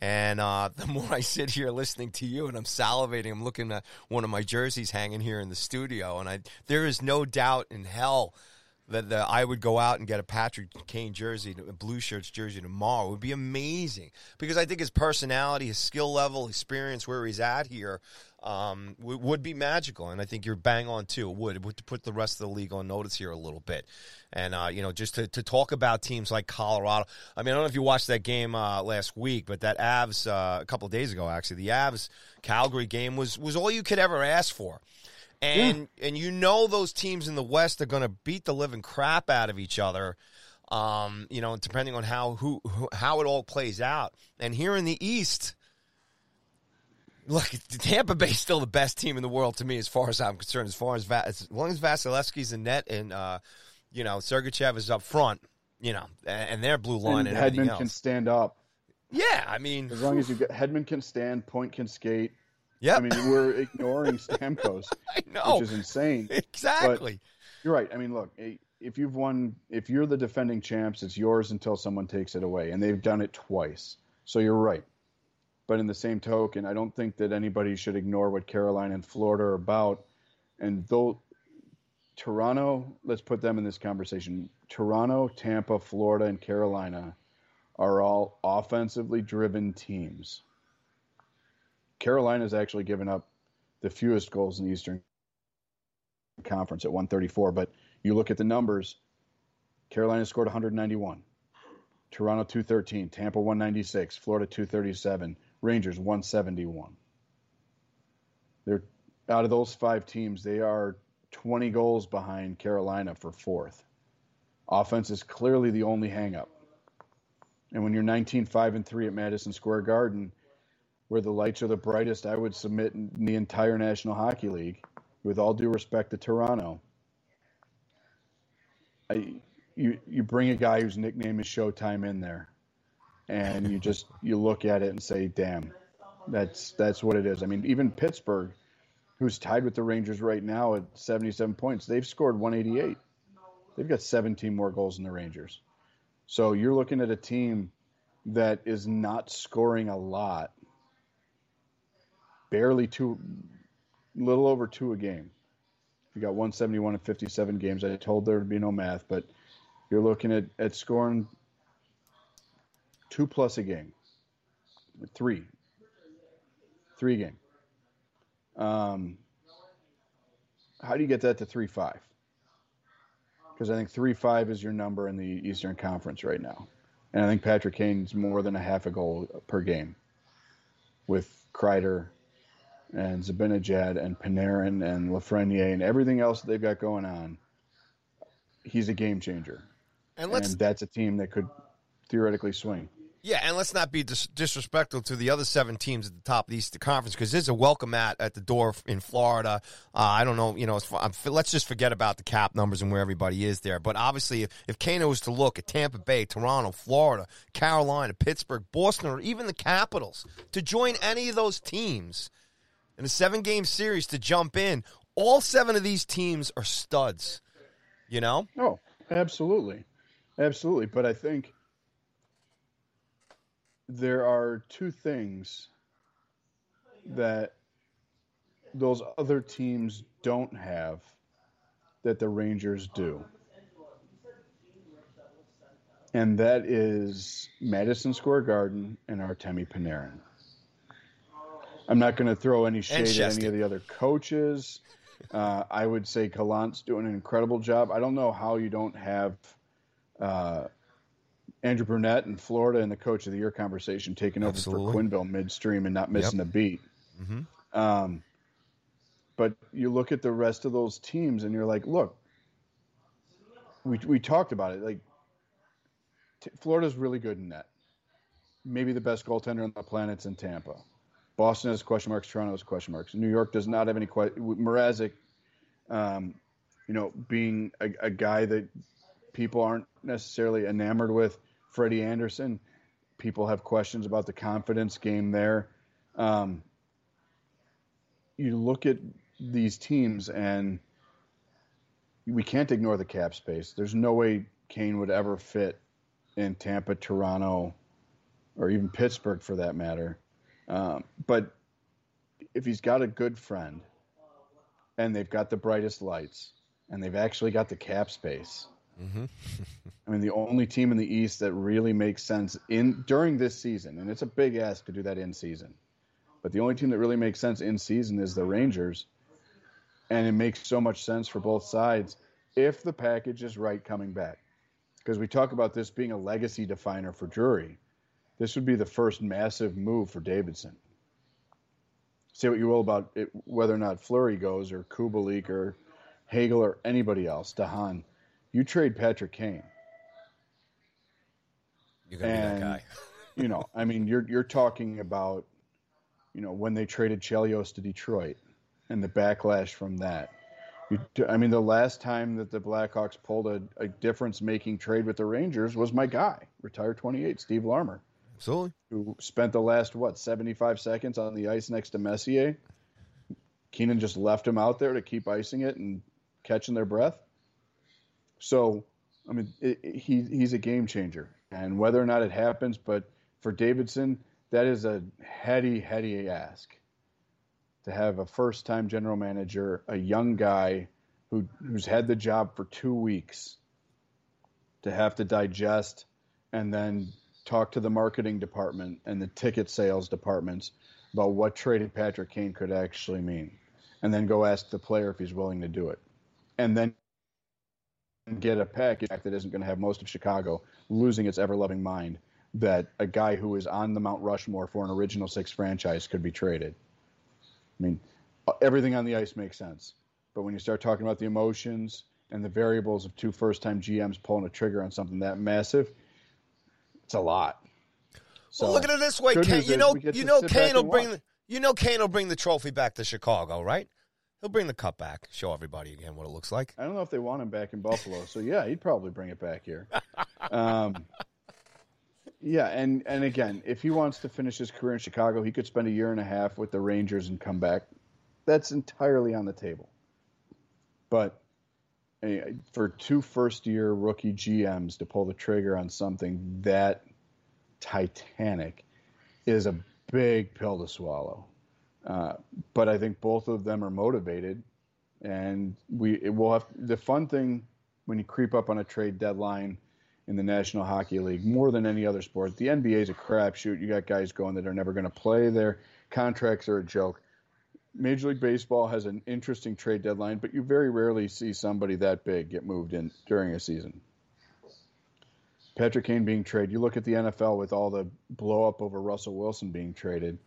And uh, the more I sit here listening to you and I'm salivating, I'm looking at one of my jerseys hanging here in the studio, and I there is no doubt in hell that, that I would go out and get a Patrick Kane jersey, a blue shirts jersey tomorrow. It would be amazing because I think his personality, his skill level, experience, where he's at here, um, w- would be magical. And I think you're bang on too. It would. It would put the rest of the league on notice here a little bit. And, uh, you know, just to, to talk about teams like Colorado. I mean, I don't know if you watched that game uh, last week, but that Avs, uh, a couple days ago, actually, the Avs Calgary game was, was all you could ever ask for. And, yeah. and you know those teams in the West are going to beat the living crap out of each other. Um, you know, depending on how who, who how it all plays out. And here in the East, Look, Tampa Bay's still the best team in the world to me, as far as I'm concerned. As far as as long as Vasilevskiy's in net and uh, you know Sergachev is up front, you know, and, and their blue line and, and Hedman can stand up. Yeah, I mean, as long as you get Hedman can stand, Point can skate. Yeah, I mean, we're ignoring Stamkos, know. which is insane. Exactly. But you're right. I mean, look, if you've won, if you're the defending champs, it's yours until someone takes it away, and they've done it twice. So you're right. But in the same token, I don't think that anybody should ignore what Carolina and Florida are about. And though Toronto, let's put them in this conversation. Toronto, Tampa, Florida, and Carolina are all offensively driven teams. Carolina's actually given up the fewest goals in the Eastern Conference at 134, but you look at the numbers, Carolina scored 191. Toronto 213, Tampa 196, Florida 237, Rangers 171. They're out of those five teams, they are 20 goals behind Carolina for fourth. Offense is clearly the only hangup. And when you're 19 5 and 3 at Madison Square Garden, where the lights are the brightest, I would submit in the entire National Hockey League, with all due respect to Toronto. I, you you bring a guy whose nickname is Showtime in there, and you just you look at it and say, "Damn, that's that's what it is." I mean, even Pittsburgh, who's tied with the Rangers right now at 77 points, they've scored 188. They've got 17 more goals than the Rangers. So you're looking at a team that is not scoring a lot, barely two, little over two a game. You got 171 and 57 games. I told there would be no math, but you're looking at, at scoring two plus a game, three, three game. Um, how do you get that to three five? Because I think three five is your number in the Eastern Conference right now, and I think Patrick Kane's more than a half a goal per game, with Kreider and Zibanejad and Panarin and Lafreniere and everything else that they've got going on. He's a game changer, and, and that's a team that could theoretically swing. Yeah, and let's not be dis- disrespectful to the other seven teams at the top of the Eastern Conference because there's a welcome mat at the door in Florida. Uh, I don't know, you know, let's just forget about the cap numbers and where everybody is there. But obviously, if, if Kano was to look at Tampa Bay, Toronto, Florida, Carolina, Pittsburgh, Boston, or even the Capitals to join any of those teams in a seven game series to jump in, all seven of these teams are studs, you know? Oh, absolutely. Absolutely. But I think there are two things that those other teams don't have that the Rangers do. and that is Madison Square Garden and Artemi Panarin. I'm not going to throw any shade at any of the other coaches. Uh, I would say Gallant's doing an incredible job. I don't know how you don't have uh, Andrew Brunette in Florida in the Coach of the Year conversation taking over Absolutely. for Quenneville midstream and not missing yep. a beat. Mm-hmm. Um, but you look at the rest of those teams and you're like, look, we we talked about it. Like t- Florida's really good in net. Maybe the best goaltender on the planet's in Tampa. Boston has question marks. Toronto has question marks. New York does not have any question. Mrazek, um, you know, being a, a, guy that people aren't necessarily enamored with. Freddie Andersen. people have questions about the confidence game there. Um, you look at these teams and we can't ignore the cap space. There's no way Kane would ever fit in Tampa, Toronto, or even Pittsburgh for that matter. Um, but if he's got a good friend and they've got the brightest lights and they've actually got the cap space, mm-hmm. I mean, the only team in the East that really makes sense in during this season, and it's a big ask to do that in season, but the only team that really makes sense in season is the Rangers, and it makes so much sense for both sides if the package is right coming back. Because we talk about this being a legacy definer for Drury this would be the first massive move for Davidson. Say what you will about it, whether or not Fleury goes or Kubalik or Hagel or anybody else, de Haan. You trade Patrick Kane. You're gonna and, be that guy. you know, I mean, you're you're talking about, you know, when they traded Chelios to Detroit, and the backlash from that. You, I mean, the last time that the Blackhawks pulled a, a difference-making trade with the Rangers was my guy, retired 28, Steve Larmer. Absolutely. Who spent the last what seventy five seconds on the ice next to Messier. Keenan just left him out there to keep icing it and catching their breath. So, I mean, it, it, he he's a game changer, and whether or not it happens, but for Davidson, that is a heady, heady ask to have a first time general manager, a young guy who who's had the job for two weeks, to have to digest and then talk to the marketing department and the ticket sales departments about what trading Patrick Kane could actually mean, and then go ask the player if he's willing to do it, and then get a package that isn't going to have most of Chicago losing its ever loving mind that a guy who is on the Mount Rushmore for an original six franchise could be traded. I mean, everything on the ice makes sense, but when you start talking about the emotions and the variables of two first time GMs pulling a trigger on something that massive, it's a lot. So well, look at it this way, Kane. You know, you know, Kane will bring the, you know, Kane will bring the trophy back to Chicago, right? He'll bring the cup back, show everybody again what it looks like. I don't know if they want him back in Buffalo, so yeah, he'd probably bring it back here. Um, yeah, and and again, if he wants to finish his career in Chicago, he could spend a year and a half with the Rangers and come back. That's entirely on the table. But for two first year rookie GMs to pull the trigger on something that titanic is a big pill to swallow. Uh, but I think both of them are motivated, and we will have the fun thing when you creep up on a trade deadline in the National Hockey League more than any other sport. The NBA is a crapshoot. You got guys going that are never going to play. Their contracts are a joke. Major League Baseball has an interesting trade deadline, but you very rarely see somebody that big get moved in during a season. Patrick Kane being traded. You look at the NFL with all the blow up over Russell Wilson being traded.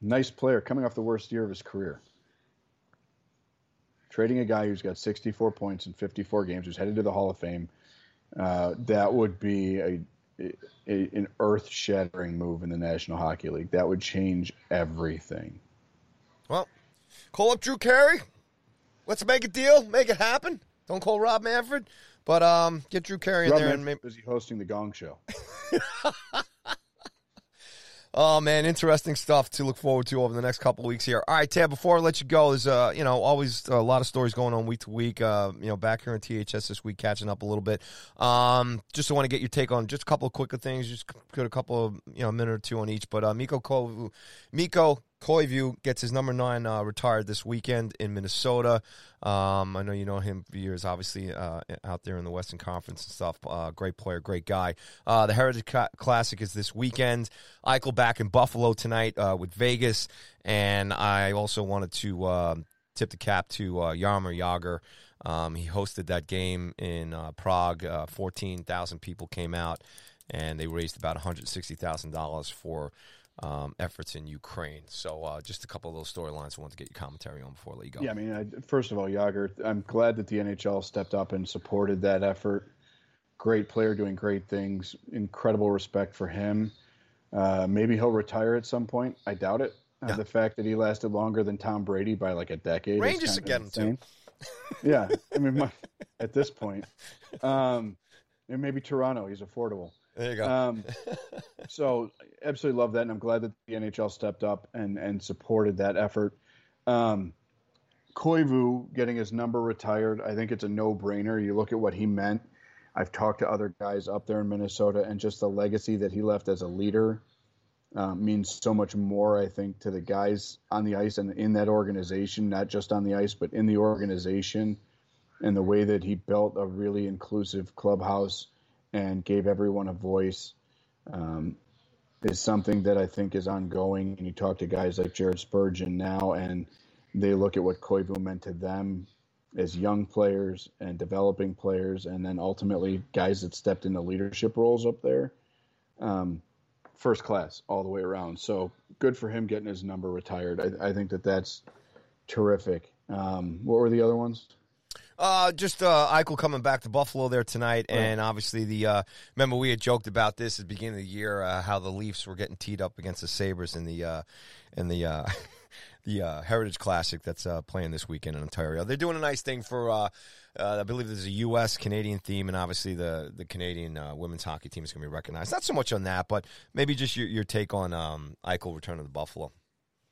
Nice player coming off the worst year of his career. Trading a guy who's got 64 points in 54 games, who's headed to the Hall of Fame, uh, that would be a, a, an earth shattering move in the National Hockey League. That would change everything. Well, call up Drew Carey. Let's make a deal. Make it happen. Don't call Rob Manfred, but um, get Drew Carey in Rob there Manfred and maybe is he hosting the Gong Show? Oh man, interesting stuff to look forward to over the next couple weeks here. All right, Tab. Before I let you go, there's uh, you know always a lot of stories going on week to week. Uh, you know, back here in THS this week, catching up a little bit. Um, just want to get your take on just a couple of quicker things. Just put a couple of you know a minute or two on each. But uh, Mikko Koivu, Mikko Koivu gets his number nine uh, retired this weekend in Minnesota. Um, I know you know him for years, obviously, uh, out there in the Western Conference and stuff. Uh, great player, great guy. Uh, the Heritage Classic is this weekend. Eichel back in Buffalo tonight uh, with Vegas. And I also wanted to um, tip the cap to uh, Jaromir Jagr. Um, he hosted that game in Prague. 14,000 people came out, and they raised about $160,000 for um, efforts in Ukraine. So uh, just a couple of those storylines I want to get your commentary on before I let you go. Yeah, I mean, I, first of all, Jagr, I'm glad that the NHL stepped up and supported that effort. Great player doing great things. Incredible respect for him. Uh, maybe he'll retire at some point. I doubt it. Uh, yeah. The fact that he lasted longer than Tom Brady by like a decade. Rangers should get him too. yeah, I mean, my, at this point, um, and maybe Toronto. He's affordable. There you go. Um, so absolutely love that, and I'm glad that the NHL stepped up and and supported that effort. Um, Koivu getting his number retired, I think it's a no brainer. You look at what he meant. I've talked to other guys up there in Minnesota, and just the legacy that he left as a leader uh, means so much more, I think, to the guys on the ice and in that organization, not just on the ice, but in the organization, and the way that he built a really inclusive clubhouse and gave everyone a voice um, is something that I think is ongoing. And you talk to guys like Jared Spurgeon now, and they look at what Koivu meant to them as young players and developing players, and then ultimately guys that stepped into leadership roles up there. Um, first class all the way around. So good for him getting his number retired. I, I think that that's terrific. Um, what were the other ones? Uh, just uh, Eichel coming back to Buffalo there tonight, right. and obviously the uh, remember we had joked about this at the beginning of the year uh, how the Leafs were getting teed up against the Sabres in the uh, in the uh, the uh, Heritage Classic that's uh, playing this weekend in Ontario. They're doing a nice thing for. Uh, uh, I believe there's a U.S. Canadian theme, and obviously the the Canadian uh, women's hockey team is going to be recognized. Not so much on that, but maybe just your, your take on um, Eichel returning to the Buffalo.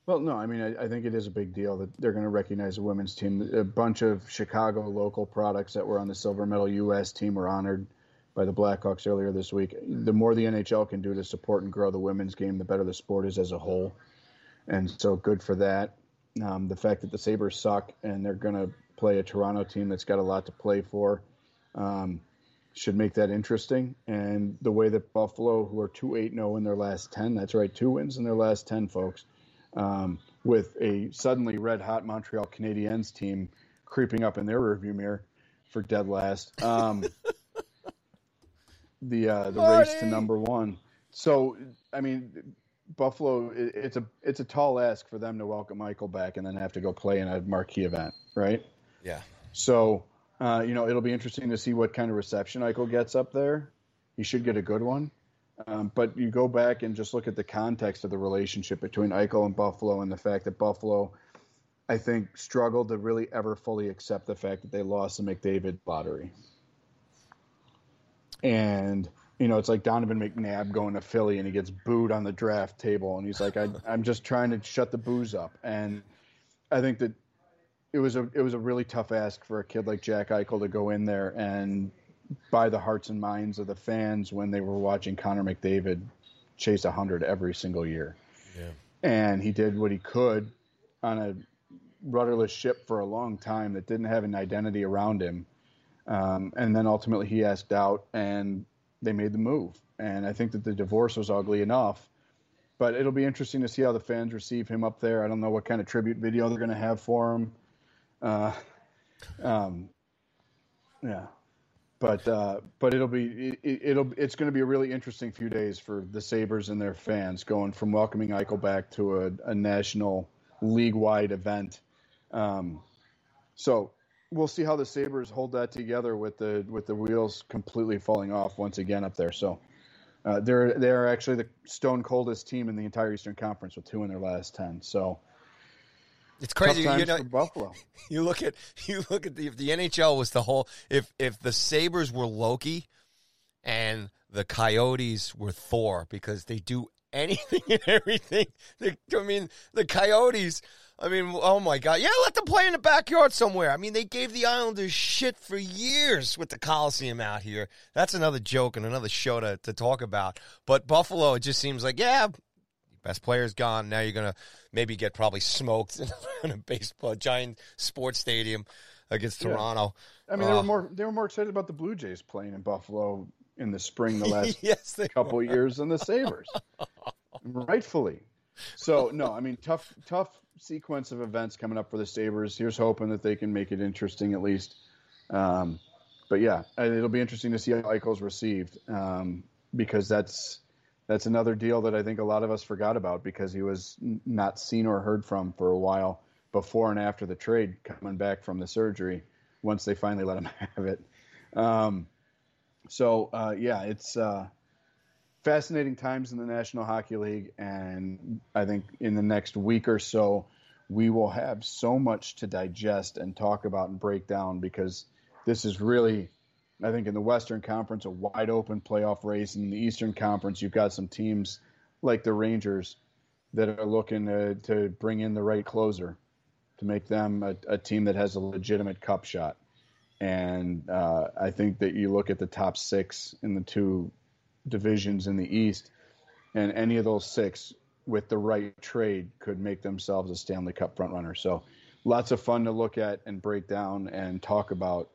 Well, no, I mean, I, I, think it is a big deal that they're going to recognize the women's team. A bunch of Chicago local products that were on the silver medal U.S. team were honored by the Blackhawks earlier this week. The more the NHL can do to support and grow the women's game, the better the sport is as a whole. And so good for that. Um, the fact that the Sabres suck and they're going to play a Toronto team that's got a lot to play for um, should make that interesting. And the way that Buffalo, who are 2 8 0 in their last 10, that's right, two wins in their last 10, folks um, with a suddenly red hot Montreal Canadiens team creeping up in their rearview mirror for dead last. Um, the uh, the race to number one. So I mean, Buffalo, it, it's a it's a tall ask for them to welcome Eichel back and then have to go play in a marquee event, right? Yeah. So uh, you know, it'll be interesting to see what kind of reception Eichel gets up there. He should get a good one. Um, but you go back and just look at the context of the relationship between Eichel and Buffalo and the fact that Buffalo, I think, struggled to really ever fully accept the fact that they lost the McDavid lottery. And, you know, it's like Donovan McNabb going to Philly and he gets booed on the draft table and he's like, I, I'm just trying to shut the booze up. And I think that it was a it was a really tough ask for a kid like Jack Eichel to go in there and by the hearts and minds of the fans when they were watching Connor McDavid chase 100 every single year. Yeah. And he did what he could on a rudderless ship for a long time that didn't have an identity around him. Um, and then ultimately he asked out and they made the move. And I think that the divorce was ugly enough. But it'll be interesting to see how the fans receive him up there. I don't know what kind of tribute video they're going to have for him. Uh, um, yeah, but uh, but it'll be it, will it's going to be a really interesting few days for the Sabres and their fans going from welcoming Eichel back to a, a national league wide event. Um, so we'll see how the Sabres hold that together with the with the wheels completely falling off once again up there. So uh, they're they're actually the stone coldest team in the entire Eastern Conference with two in their last ten. So it's crazy. you know, Buffalo. You look at you look at the if the NHL was the whole if if the Sabres were Loki and the Coyotes were Thor because they do anything and everything. They, I mean, the Coyotes. I mean, oh my God. Yeah, let them play in the backyard somewhere. I mean, they gave the Islanders shit for years with the Coliseum out here. That's another joke and another show to, to talk about. But Buffalo, it just seems like, yeah, Best player's gone. Now you're going to maybe get probably smoked in a baseball giant sports stadium against yeah. Toronto. I mean, uh, they were more they were more excited about the Blue Jays playing in Buffalo in the spring the last yes, couple years than the Sabres, rightfully. So no, I mean tough tough sequence of events coming up for the Sabres. Here's hoping that they can make it interesting at least. Um, but yeah, it'll be interesting to see how Eichel's received um, because that's that's another deal that I think a lot of us forgot about because he was not seen or heard from for a while before and after the trade coming back from the surgery once they finally let him have it. Um, so uh, yeah, it's uh, fascinating times in the National Hockey League, and I think in the next week or so we will have so much to digest and talk about and break down because this is really, I think, in the Western Conference, a wide open playoff race. And in the Eastern Conference, you've got some teams like the Rangers that are looking to, to bring in the right closer to make them a, a team that has a legitimate cup shot. And uh, I think that you look at the top six in the two divisions in the East, and any of those six with the right trade could make themselves a Stanley Cup frontrunner. So lots of fun to look at and break down and talk about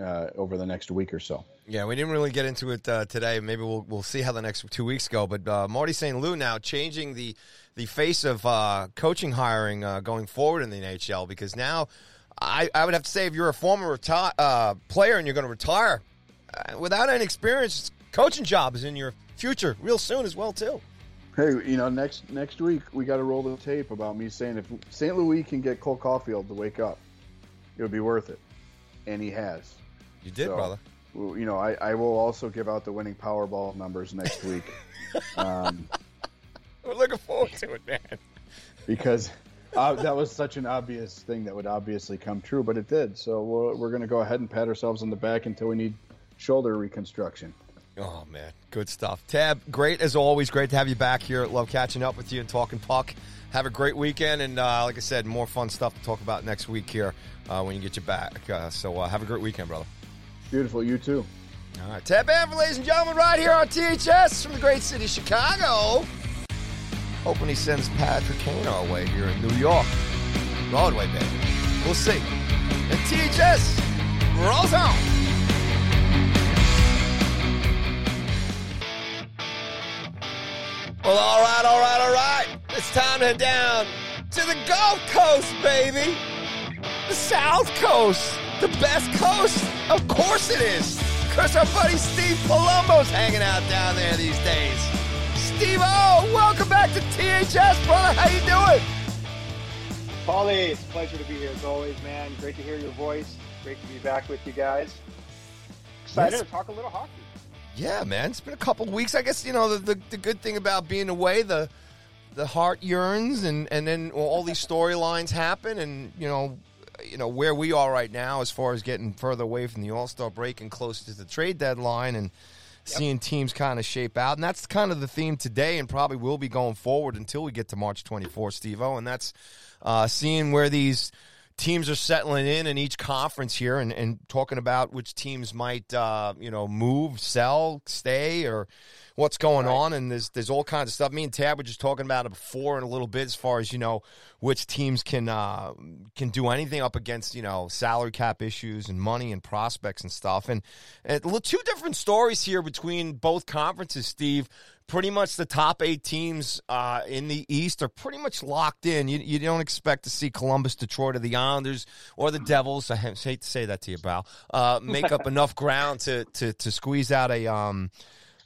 uh, over the next week or so. Yeah, we didn't really get into it uh, today. Maybe we'll we'll see how the next two weeks go. But uh, Marty St. Louis now changing the the face of uh, coaching hiring uh, going forward in the NHL because now I, I would have to say if you're a former reti- uh, player and you're going to retire without any experience, coaching job is in your future real soon as well too. Hey, you know, next next week we got to roll the tape about me saying if St. Louis can get Cole Caufield to wake up, it would be worth it, and he has. You did, so, brother. You know, I, I will also give out the winning Powerball numbers next week. um, We're looking forward to it, man. Because uh, that was such an obvious thing that would obviously come true, but it did. So we're, we're going to go ahead and pat ourselves on the back until we need shoulder reconstruction. Oh man, good stuff. Tab, great as always. Great to have you back here. Love catching up with you and talking puck. Have a great weekend, and uh, like I said, more fun stuff to talk about next week here uh, when you get you back. Uh, so uh, have a great weekend, brother. Beautiful. You too. All right, Tab Bamford, ladies and gentlemen, right here on THS from the great city of Chicago. Hoping he sends Patrick Kane our way here in New York. Broadway, baby. We'll see. And THS rolls on. Well, all right, all right, all right. It's time to head down to the Gulf Coast, baby. The South Coast. The best coast. Of course it is. Because our buddy Steve Palumbo's hanging out down there these days. Steve O, welcome back to THS, brother. How you doing? Paulie, it's a pleasure to be here as always, man. Great to hear your voice. Great to be back with you guys. Excited to talk a little hockey. Yeah, man, it's been a couple weeks. I guess you know the, the, the good thing about being away, the the heart yearns, and and then all these storylines happen, and you know, you know where we are right now as far as getting further away from the All Star break and closer to the trade deadline, and yep. seeing teams kind of shape out, and that's kind of the theme today, and probably will be going forward until we get to March 24, Steve O, and that's uh, seeing where these teams are settling in in each conference here and, and talking about which teams might uh, you know move, sell, stay, or what's going right. on. And there's there's all kinds of stuff. Me and Tab were just talking about it before in a little bit as far as you know which teams can uh, can do anything up against you know salary cap issues and money and prospects and stuff. And, and two different stories here between both conferences, Steve pretty much the top eight teams uh, in the East are pretty much locked in. You, you, don't expect to see Columbus, Detroit, or the Islanders or the Devils. I hate to say that to you, Bal. Uh, make up enough ground to, to, to squeeze out a um,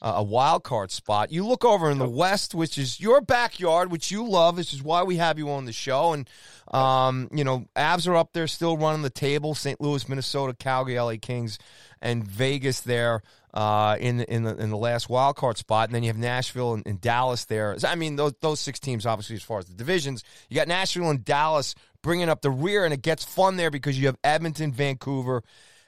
a wild card spot. You look over in the West, which is your backyard, which you love. This is why we have you on the show. And um, you know, Avs are up there still running the table. St. Louis, Minnesota, Calgary, LA Kings, and Vegas there uh, in in the in the last wild card spot, and then you have Nashville and, and Dallas there. I mean, those those six teams, obviously, as far as the divisions, you got Nashville and Dallas bringing up the rear, and it gets fun there because you have Edmonton, Vancouver,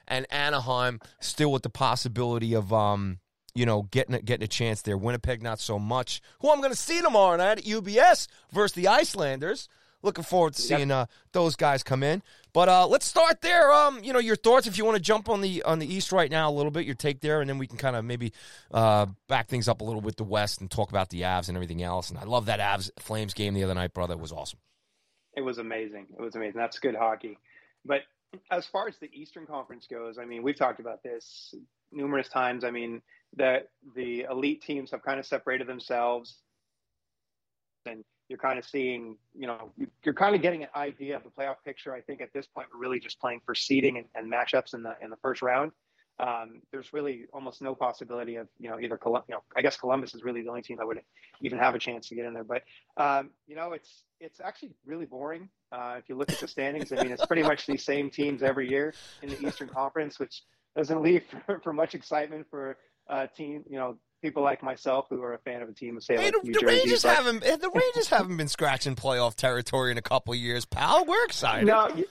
and Anaheim still with the possibility of um, you know, getting getting a chance there. Winnipeg, not so much. Who I'm going to see tomorrow night at UBS versus the Islanders. looking forward to seeing uh, those guys come in. But uh, let's start there. Um, you know, your thoughts if you want to jump on the on the East right now a little bit, your take there, and then we can kind of maybe uh, back things up a little with the West and talk about the Avs and everything else. And I love that Avs Flames game the other night, brother. It was awesome. It was amazing. It was amazing. That's good hockey. But as far as the Eastern Conference goes, I mean, we've talked about this numerous times. I mean, that the elite teams have kind of separated themselves and you're kind of seeing, you know, you're kind of getting an idea of the playoff picture. I think at this point we're really just playing for seeding and, and matchups in the in the first round. Um, there's really almost no possibility of, you know, either Colum- you know, I guess Columbus is really the only team that would even have a chance to get in there. But um, you know, it's it's actually really boring. Uh, if you look at the standings, I mean, it's pretty much these same teams every year in the Eastern Conference, which doesn't leave for, for much excitement for uh, team, you know, people like myself who are a fan of a team of say hey, like the, New the Jersey, Rangers but- haven't the Rangers haven't been scratching playoff territory in a couple of years, pal. We're excited. No, you-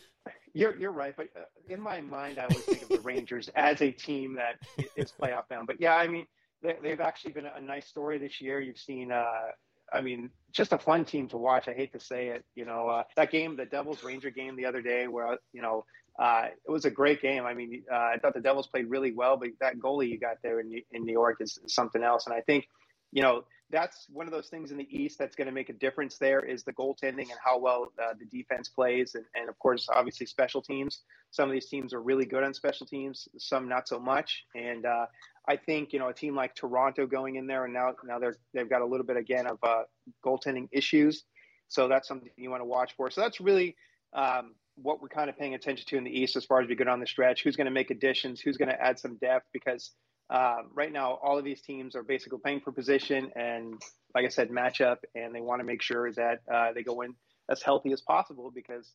you're you're right, but uh, in my mind, I always think of the Rangers as a team that is playoff bound. But yeah, I mean, they, they've actually been a nice story this year. You've seen, uh, I mean, just a fun team to watch. I hate to say it, you know, uh, that game, the Devils Ranger game the other day, where you know. Uh, it was a great game. I mean, uh, I thought the Devils played really well, but that goalie you got there in, in New York is something else. And I think, you know, that's one of those things in the East that's going to make a difference. There is the goaltending and how well uh, the defense plays, and, and of course, obviously, special teams. Some of these teams are really good on special teams, some not so much. And uh, I think you know a team like Toronto going in there, and now now they're they've got a little bit again of uh, goaltending issues. So that's something you want to watch for. So that's really um, what we're kind of paying attention to in the East as far as we get on the stretch. Who's going to make additions? Who's going to add some depth? Because um, right now, all of these teams are basically playing for position and, like I said, matchup, and they want to make sure that uh, they go in as healthy as possible. Because,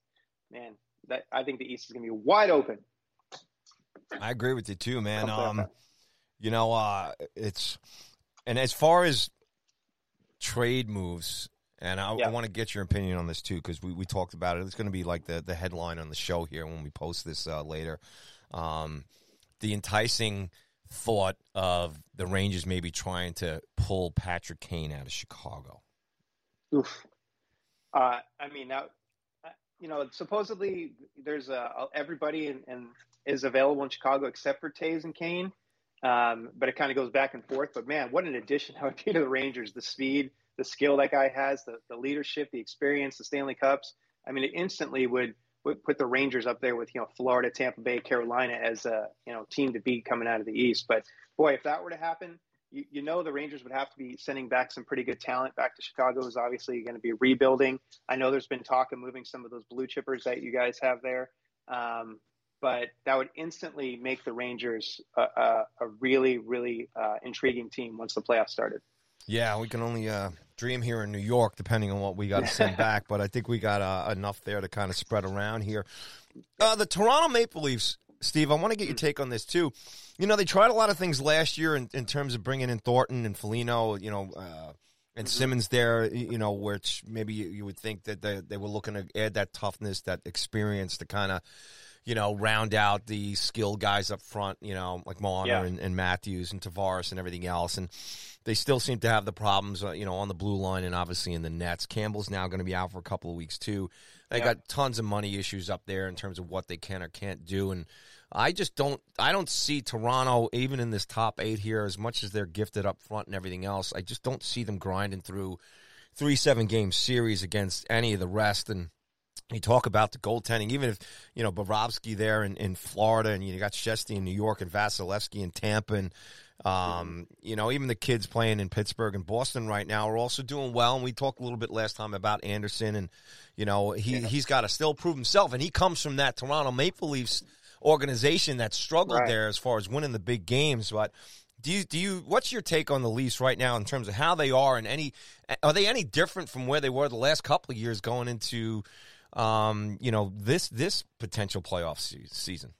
man, that I think the East is going to be wide open. I agree with you too, man. Um, you know, uh, it's and as far as trade moves, and I, Yeah. I want to get your opinion on this too because we, we talked about it. It's going to be like the the headline on the show here when we post this uh, later. Um, the enticing thought of the Rangers maybe trying to pull Patrick Kane out of Chicago. Oof. Uh, I mean, now, uh, you know, supposedly there's a, everybody in, in, is available in Chicago except for Toews and Kane. Um, but it kind of goes back and forth. But man, what an addition that would be to the Rangers. The speed, the skill that guy has, the, the leadership, the experience, the Stanley Cups. I mean, it instantly would, would put the Rangers up there with, you know, Florida, Tampa Bay, Carolina as a, you know, team to beat coming out of the East. But boy, if that were to happen, you, you know the Rangers would have to be sending back some pretty good talent back to Chicago. Is obviously going to be rebuilding. I know there's been talk of moving some of those blue chippers that you guys have there, um, but that would instantly make the Rangers a, a, a really, really uh, intriguing team once the playoffs started. Yeah, we can only uh, dream here in New York, depending on what we got to send back. But I think we got uh, enough there to kind of spread around here. Uh, the Toronto Maple Leafs, Steve. I want to get your take on this too. You know, they tried a lot of things last year in, in terms of bringing in Thornton and Foligno. You know. Uh, and Simmonds there, you know, which maybe you, you would think that they, they were looking to add that toughness, that experience to kind of, you know, round out the skilled guys up front, you know, like Marner Yeah. and, and Matthews and Tavares and everything else. And they still seem to have the problems, uh, you know, on the blue line and obviously in the nets. Campbell's now going to be out for a couple of weeks too. They Yeah. got tons of money issues up there in terms of what they can or can't do. And I just don't, I don't see Toronto even in this top eight here as much as they're gifted up front and everything else. I just don't see them grinding through three seven game series against any of the rest. And you talk about the goaltending, even if you know Bobrovsky there in, in Florida, and you got Shesty in New York, and Vasilevskiy in Tampa, and um, you know even the kids playing in Pittsburgh and Boston right now are also doing well. And we talked a little bit last time about Andersen, and you know he he's got to still prove himself, and he comes from that Toronto Maple Leafs organization that struggled Right. there as far as winning the big games, but. Do you do you what's your take on the Leafs right now in terms of how they are and any are they any different from where they were the last couple of years going into um, you know this this potential playoff se- season?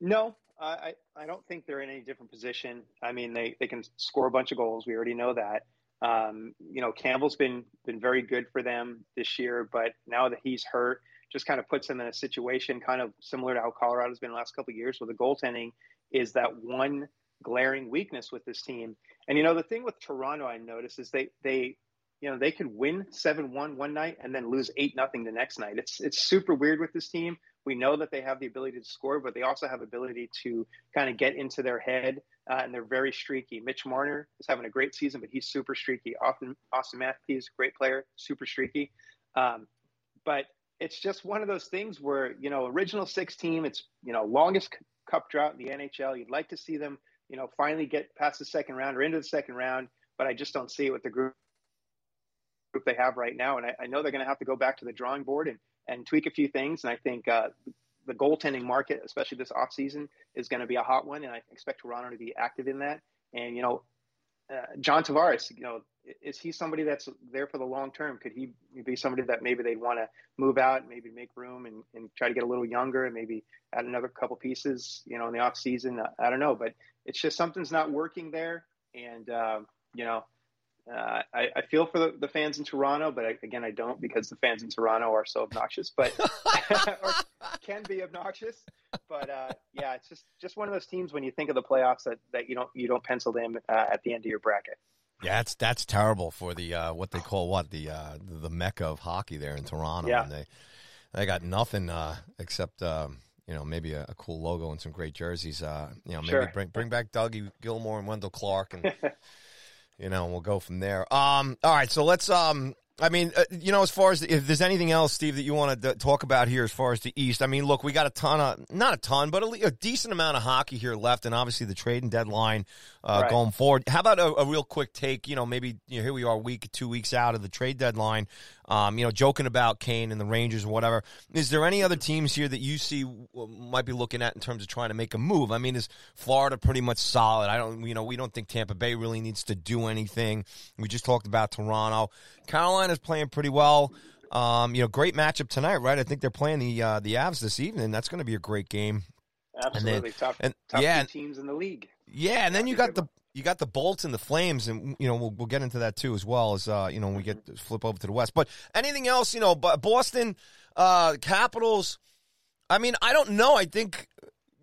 No, I, I don't think they're in any different position. I mean, they, they can score a bunch of goals. We already know that. Um, you know, Campbell's been been very good for them this year, but now that he's hurt, just kind of puts them in a situation kind of similar to how Colorado's been the last couple of years with the goaltending is that one glaring weakness with this team. And you know, the thing with Toronto I noticed is they they you know, they could win seven one one night and then lose eight nothing the next night. It's it's super weird with this team. We know that they have the ability to score, but they also have ability to kind of get into their head, uh, and they're very streaky. Mitch Marner is having a great season, but he's super streaky. Austin Auston Matthews, great player, super streaky. Um, but it's just one of those things where you know, original six team. It's you know, longest cup drought in the NHL. You'd like to see them, you know, finally get past the second round or into the second round, but I just don't see it with the group group they have right now. And I, I know they're going to have to go back to the drawing board and, and tweak a few things. And I think uh, the goaltending market, especially this offseason, is going to be a hot one. And I expect Toronto to be active in that. And, you know, uh, John Tavares, you know, is he somebody that's there for the long term? Could he be somebody that maybe they'd want to move out, maybe make room and, and try to get a little younger and maybe add another couple pieces, you know, in the off season? I, I don't know, but it's just something's not working there. And, uh, you know, uh, I, I, feel for the, the, fans in Toronto, but I, again, I don't because the fans in Toronto are so obnoxious, but or can be obnoxious. But uh, yeah, it's just just one of those teams when you think of the playoffs that, that you don't you don't pencil them uh, at the end of your bracket. Yeah, that's that's terrible for the uh, what they call what the uh, the mecca of hockey there in Toronto. Yeah. And they they got nothing uh, except. Um, you know, maybe a, a, cool logo and some great jerseys. Uh, you know, maybe sure. bring bring back Dougie Gilmour and Wendel Clark, and you know, we'll go from there. Um, all right, so let's. Um, I mean, uh, you know, as far as the, if there's anything else, Steve, that you want to talk about here, as far as the East, I mean, look, we got a ton of, not a ton, but a, a decent amount of hockey here left, and obviously the trading deadline uh, right. going forward. How about a, a, real quick take? You know, maybe you know, here we are, week, two weeks out of the trade deadline. Um, you know, joking about Kane and the Rangers and whatever. Is there any other teams here that you see might be looking at in terms of trying to make a move? I mean, is Florida pretty much solid? I don't, you know, we don't think Tampa Bay really needs to do anything. We just talked about Toronto. Carolina's playing pretty well. Um, you know, great matchup tonight, right? I think they're playing the uh, the Avs this evening. That's going to be a great game. Absolutely, and then, top, and, top yeah, teams in the league. Yeah, and then you got the you got the Bolts and the Flames, and you know we'll, we'll get into that too as well as uh, you know when we get flip over to the West. But anything else, you know, Boston uh, Capitals. I mean, I don't know. I think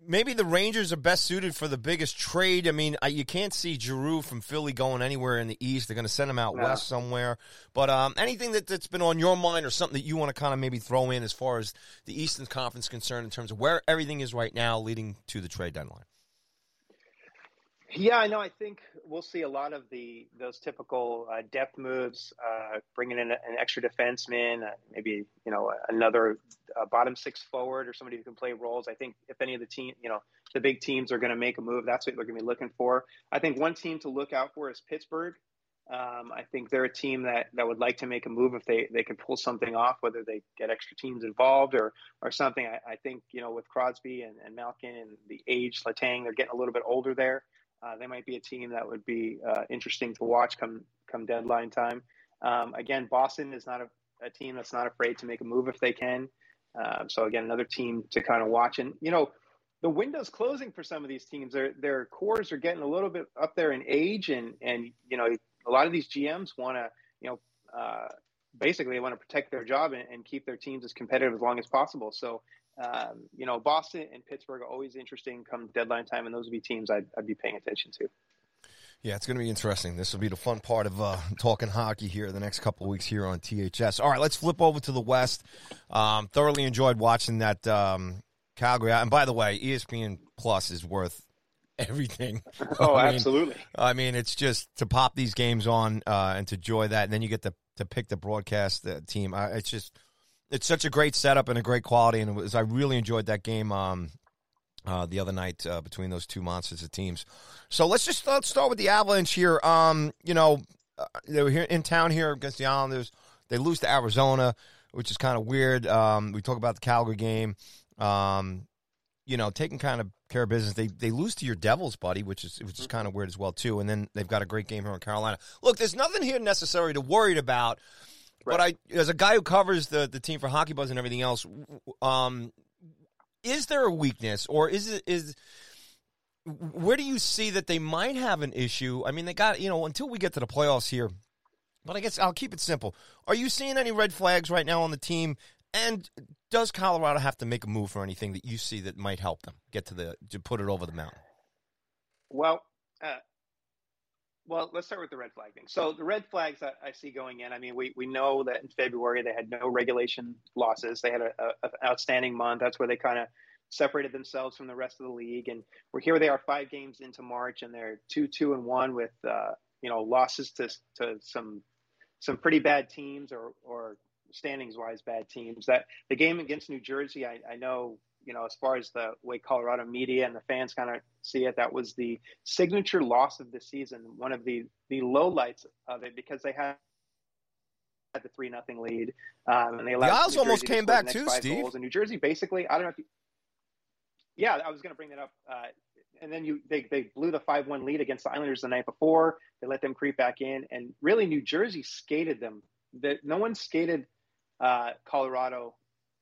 maybe the Rangers are best suited for the biggest trade. I mean, I, you can't see Giroux from Philly going anywhere in the East. They're going to send him out no. west somewhere. But um, anything that, that's been on your mind or something that you want to kind of maybe throw in as far as the Eastern Conference concerned in terms of where everything is right now leading to the trade deadline? Yeah, I know. I think we'll see a lot of the those typical uh, depth moves, uh, bringing in an extra defenseman, uh, maybe you know another uh, bottom six forward or somebody who can play roles. I think if any of the team, you know, the big teams are going to make a move, that's what they're going to be looking for. I think one team to look out for is Pittsburgh. Um, I think they're a team that, that would like to make a move if they, they can pull something off, whether they get extra teams involved or or something. I, I think you know with Crosby and, and Malkin and the age, Letang, they're getting a little bit older there. Uh, they might be a team that would be uh, interesting to watch come come deadline time. Um, again, Boston is not a, a, team that's not afraid to make a move if they can. Uh, so again, another team to kind of watch. And you know, the window's closing for some of these teams. Their their cores are getting a little bit up there in age, and and you know, a lot of these GMs want to you know. Uh, basically, want to protect their job and, and keep their teams as competitive as long as possible. So um, you know, Boston and Pittsburgh are always interesting come deadline time, and those would be teams I'd, I'd be paying attention to. Yeah, it's going to be interesting. This will be the fun part of uh, talking hockey here the next couple of weeks here on THS. All right, let's flip over to the West. Um, thoroughly enjoyed watching that um, Calgary. And by the way, ESPN Plus is worth everything. Oh, I mean, absolutely. I mean, it's just to pop these games on uh, and to enjoy that, and then you get to to pick the broadcast uh, team. it's just it's such a great setup and a great quality, and was I really enjoyed that game um, uh, the other night uh, between those two monsters of teams. So let's just let's start with the Avalanche here. Um, you know, uh, they were here in town here against the Islanders. They lose to Arizona, which is kind of weird. Um, we talk about the Calgary game. Um, you know, taking kind of care of business. They they lose to your Devils, buddy, which is which is kind of weird as well too. And then they've got a great game here in Carolina. Look, there's nothing here necessary to worry about Right. But I, as a guy who covers the the team for Hockey Buzz and everything else, um, is there a weakness, or is it is where do you see that they might have an issue? I mean, they got you know until we get to the playoffs here. But I guess I'll keep it simple. Are you seeing any red flags right now on the team? And does Colorado have to make a move for anything that you see that might help them get to the to put it over the mountain? Well, uh, well, let's start with the red flag thing. So the red flags that I see going in, I mean, we, we know that in February they had no regulation losses. They had an outstanding month. That's where they kind of separated themselves from the rest of the league. And we're here. They are five games into March, and they're two, two, and one with uh, you know losses to to some some pretty bad teams or or standings wise bad teams. That the game against New Jersey, I, I know you know, as far as the way Colorado media and the fans kind of see it, that was the signature loss of the season, one of the the lowlights of it because they had had the three nothing lead, um, and they allowed. The Isles almost came back too, Steve. Goals. And New Jersey, basically, I don't know if. You, yeah, I was going to bring that up. Uh, and then you they, they blew the five one lead against the Islanders the night before. They let them creep back in, and really New Jersey skated them. That no one skated uh, Colorado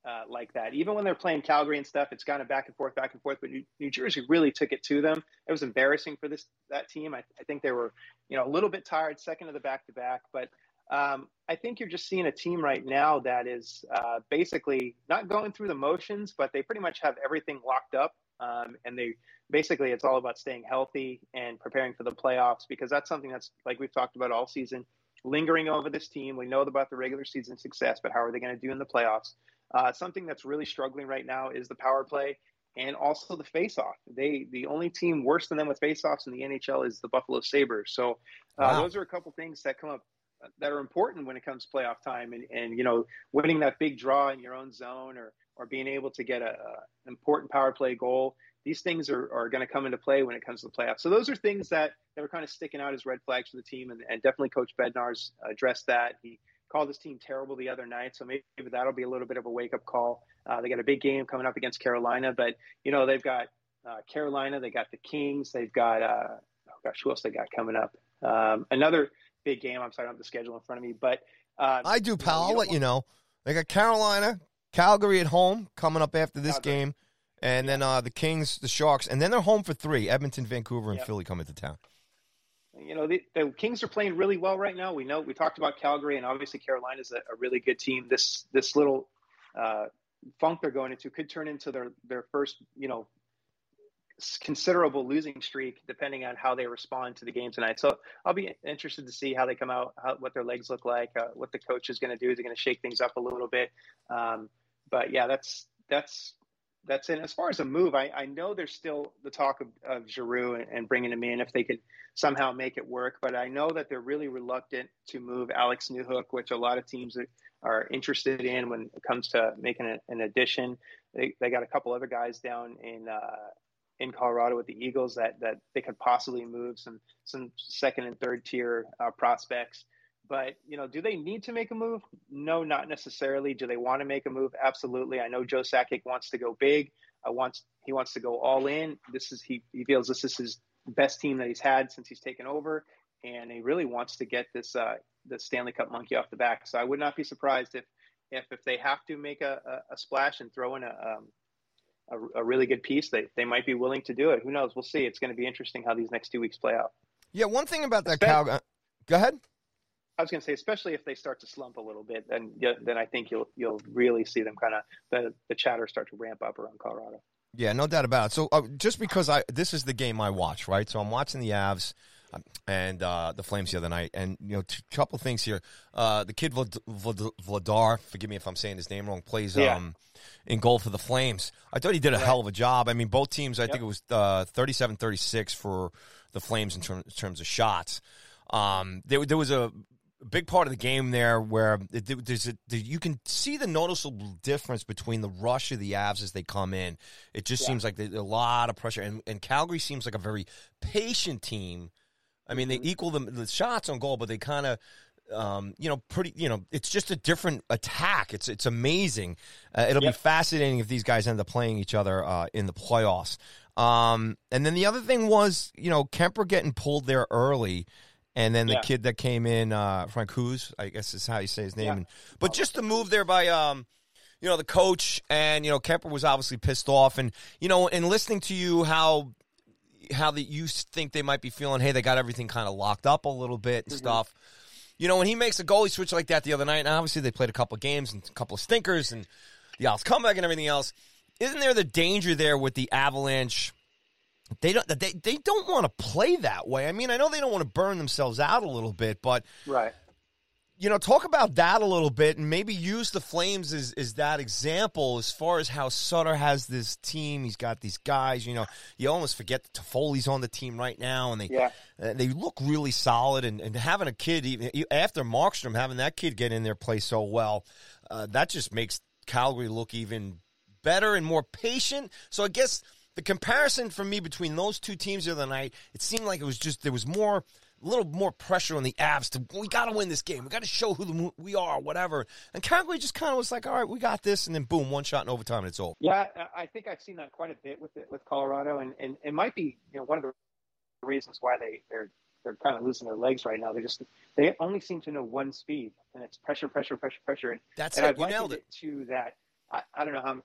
uh, like that. Even when they're playing Calgary and stuff, it's kind of back and forth, back and forth. But New, New Jersey really took it to them. It was embarrassing for this that team. I, I think they were, you know, a little bit tired, second of the back to back. But um, I think you're just seeing a team right now that is uh, basically not going through the motions, but they pretty much have everything locked up. Um, and they basically it's all about staying healthy and preparing for the playoffs because that's something that's like we've talked about all season lingering over this team. We know about the regular season success, but how are they going to do in the playoffs? Uh, something that's really struggling right now is the power play and also the faceoff. They the only team worse than them with faceoffs in the NHL is the Buffalo Sabres. So uh, wow. those are a couple things that come up that are important when it comes to playoff time and, and you know winning that big draw in your own zone or or being able to get a, a important power play goal these things are, are going to come into play when it comes to the playoffs. So those are things that, that are kind of sticking out as red flags for the team, and, and definitely Coach Bednar's addressed that. He called this team terrible the other night, so maybe that'll be a little bit of a wake up call. Uh, they got a big game coming up against Carolina, but you know they've got uh, Carolina, they got the Kings, they've got uh, oh gosh, who else they got coming up? Um, another big game. I'm sorry, I don't have the schedule in front of me, but uh, I do, pal. I'll let you know. They got Carolina, Calgary at home coming up after this Calgary. game, and yeah. then uh, the Kings, the Sharks, and then they're home for three: Edmonton, Vancouver, and yep. Philly coming to town you know, the, the, Kings are playing really well right now. We know we talked about Calgary, and obviously Carolina is a, a really good team. This this little uh, funk they're going into could turn into their their first, you know, considerable losing streak, depending on how they respond to the game tonight. So I'll be interested to see how they come out, how, what their legs look like, uh, what the coach is going to do. Is he going to shake things up a little bit? Um, but yeah, that's that's that's in. As far as a move, I, I know there's still the talk of, of Giroux and, and, bringing him in if they could somehow make it work. But I know that they're really reluctant to move Alex Newhook, which a lot of teams are, interested in when it comes to making a, an addition. They, they got a couple other guys down in uh, in Colorado with the Eagles that that they could possibly move some some second and third tier uh, prospects. But you know, do they need to make a move? No, not necessarily. Do they want to make a move? Absolutely. I know Joe Sakic wants to go big. Uh, wants he wants to go all in. This is he he feels this is his best team that he's had since he's taken over, and he really wants to get this uh, the Stanley Cup monkey off the back. So I would not be surprised if if if they have to make a, a, a splash and throw in a, um, a, a really good piece, they they might be willing to do it. Who knows? We'll see. It's going to be interesting how these next two weeks play out. Yeah, one thing about that cow. Go ahead. I was going to say, especially if they start to slump a little bit, then then I think you'll you'll really see them kind of the the chatter start to ramp up around Colorado. Yeah, no doubt about it. So uh, just because I this is the game I watch, right? So I'm watching the Avs um, and uh, the Flames the other night, and you know, a couple things here. Uh, the kid Vlad, Vlad, Vladar, forgive me if I'm saying his name wrong, plays yeah. um, in goal for the Flames. I thought he did a right. hell of a job. I mean, both teams. I yep. think it was 37-36 uh, for the Flames in, term, in terms of shots. Um, there, there was a big part of the game there where there's a, you can see the noticeable difference between the rush of the Avs as they come in. It just yeah. seems like there's a lot of pressure, and, and Calgary seems like a very patient team. I mean, they mm-hmm. equal the, the shots on goal, but they kind of. Um, you know, pretty. You know, it's just a different attack. It's it's amazing. Uh, it'll yep. be fascinating if these guys end up playing each other uh, in the playoffs. Um, and then the other thing was, you know, Kuemper getting pulled there early and then the yeah. kid that came in, uh, Francouz, I guess is how you say his name. Yeah. And, but just the move there by, um, you know, the coach and you know Kuemper was obviously pissed off, and you know, and listening to you how how that you think they might be feeling, hey, they got everything kind of locked up a little bit and mm-hmm. stuff. You know, when he makes a goalie switch like that the other night, and obviously they played a couple of games and a couple of stinkers and the Owls comeback and everything else. Isn't there the danger there with the Avalanche? They don't they, they don't want to play that way. I mean, I know they don't want to burn themselves out a little bit, but right. You know, talk about that a little bit and maybe use the Flames as, as that example as far as how Sutter has this team. He's got these guys, you know, you almost forget that Toffoli's on the team right now and they yeah. uh, they look really solid and, and having a kid even after Markstrom having that kid get in there play so well, uh, that just makes Calgary look even better and more patient. So I guess the comparison for me between those two teams the other night, it seemed like it was just there was more, a little more pressure on the Avs to we got to win this game. We got to show who the, we are, whatever. And Calgary just kind of was like, all right, we got this, and then boom, one shot in overtime, and it's over. Yeah, I think I've seen that quite a bit with it, with Colorado, and, and it might be you know one of the reasons why they they're they're kind of losing their legs right now. They just they only seem to know one speed, and it's pressure, pressure, pressure, pressure. And that's and it. I've You nailed it. To that, I, I don't know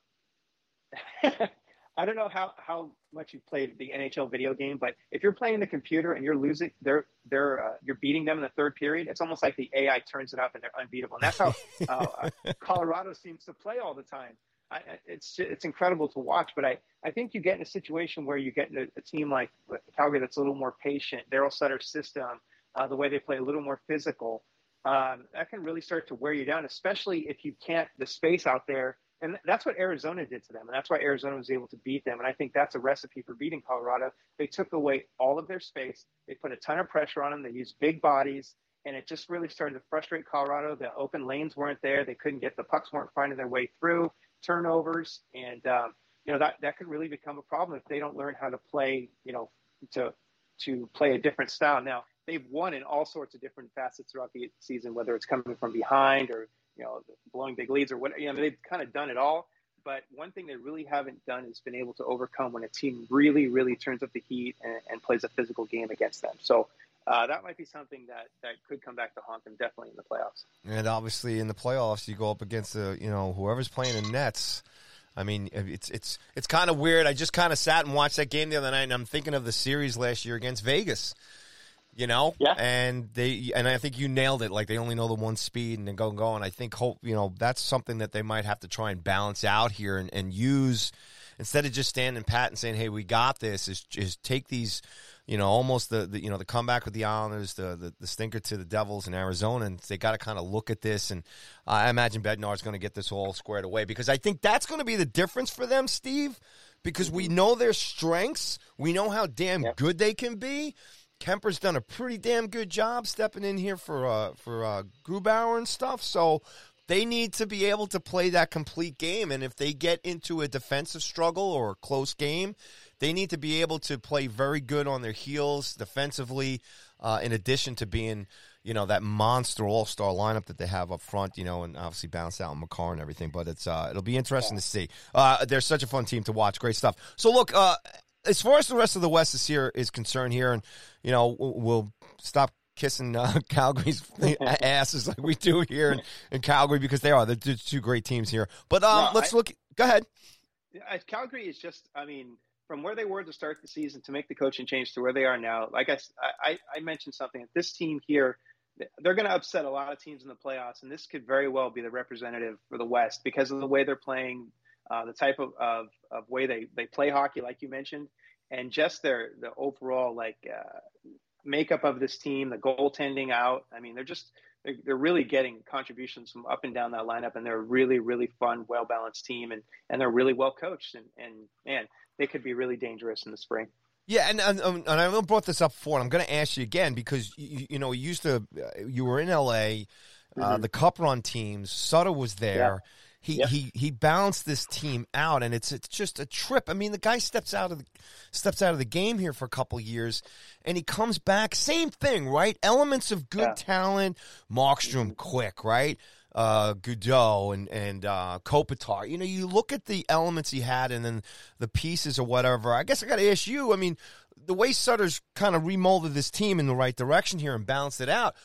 how. I don't know how, how much you've played the NHL video game, but if you're playing the computer and you're losing, they're they're uh, you're beating them in the third period. It's almost like the AI turns it up and they're unbeatable. And that's how uh, Colorado seems to play all the time. I, it's it's incredible to watch, but I, I think you get in a situation where you get in a, a team like Calgary that's a little more patient. Daryl Sutter's system, uh, the way they play, a little more physical. Um, that can really start to wear you down, especially if you can't the space out there and that's what Arizona did to them. And that's why Arizona was able to beat them. And I think that's a recipe for beating Colorado. They took away all of their space. They put a ton of pressure on them. They used big bodies. And it just really started to frustrate Colorado. The open lanes weren't there. They couldn't get the pucks weren't finding their way through, turnovers. And, um, you know, that, that could really become a problem if they don't learn how to play, you know, to, to play a different style. Now, they've won in all sorts of different facets throughout the season, whether it's coming from behind or you know, blowing big leads or what, you know, they've kind of done it all. But one thing they really haven't done is been able to overcome when a team really, really turns up the heat and, and plays a physical game against them. So uh, that might be something that, that could come back to haunt them definitely in the playoffs. And obviously in the playoffs, you go up against the, you know, whoever's playing in Nets. I mean, it's it's it's kind of weird. I just kind of sat and watched that game the other night, and I'm thinking of the series last year against Vegas you know? Yeah. And they and i think you nailed it. Like they only know the one speed and then go and go. And i think hope you know that's something that they might have to try and balance out here and, and use instead of just standing pat and saying hey we got this is just take these you know almost the, the you know the comeback with the islanders the, the, the stinker to the devils in arizona and they got to kind of look at this. And i imagine bednar's going to get this all squared away because i think that's going to be the difference for them steve because we mm-hmm. know their strengths. We know how damn yep. good they can be Kuemper's done a pretty damn good job stepping in here for uh, for uh, Grubauer and stuff. So they need to be able to play that complete game. And if they get into a defensive struggle or a close game, they need to be able to play very good on their heels defensively. Uh, in addition to being, you know, that monster all star lineup that they have up front, you know, and obviously bounce out Makar and everything. But it's uh, it'll be interesting to see. Uh, they're such a fun team to watch. Great stuff. So look, uh, as far as the rest of the West is here is concerned here, and you know we'll stop kissing uh, Calgary's asses like we do here in, in Calgary because they are the two great teams here. But um, no, let's I, look. Go ahead. Calgary is just, I mean, from where they were to start the season to make the coaching change to where they are now. Like I, I, I mentioned something. This team here, they're going to upset a lot of teams in the playoffs, and this could very well be the representative for the West because of the way they're playing uh, the type of, of, of, way they, they play hockey, like you mentioned, and just their the overall like uh, makeup of this team, the goaltending out. I mean, they're just they're, they're really getting contributions from up and down that lineup, and they're a really really fun, well balanced team, and and they're really well coached, and and man, they could be really dangerous in the spring. Yeah, and and, um, and I brought this up before, and I'm going to ask you again because you, you know you used to you were in L.A. Uh, mm-hmm. the Cup Run teams. Sutter was there. Yeah he yep. he he balanced this team out, and it's it's just a trip. I mean, the guy steps out of the steps out of the game here for a couple years, and he comes back. Same thing, right? Elements of good yeah. talent. Markstrom, quick, right? Uh, Goodrow and and uh, Kopitar. You know, you look at the elements he had, and then the pieces or whatever. I guess I got to ask you. I mean, the way Sutter's kind of remolded this team in the right direction here and balanced it out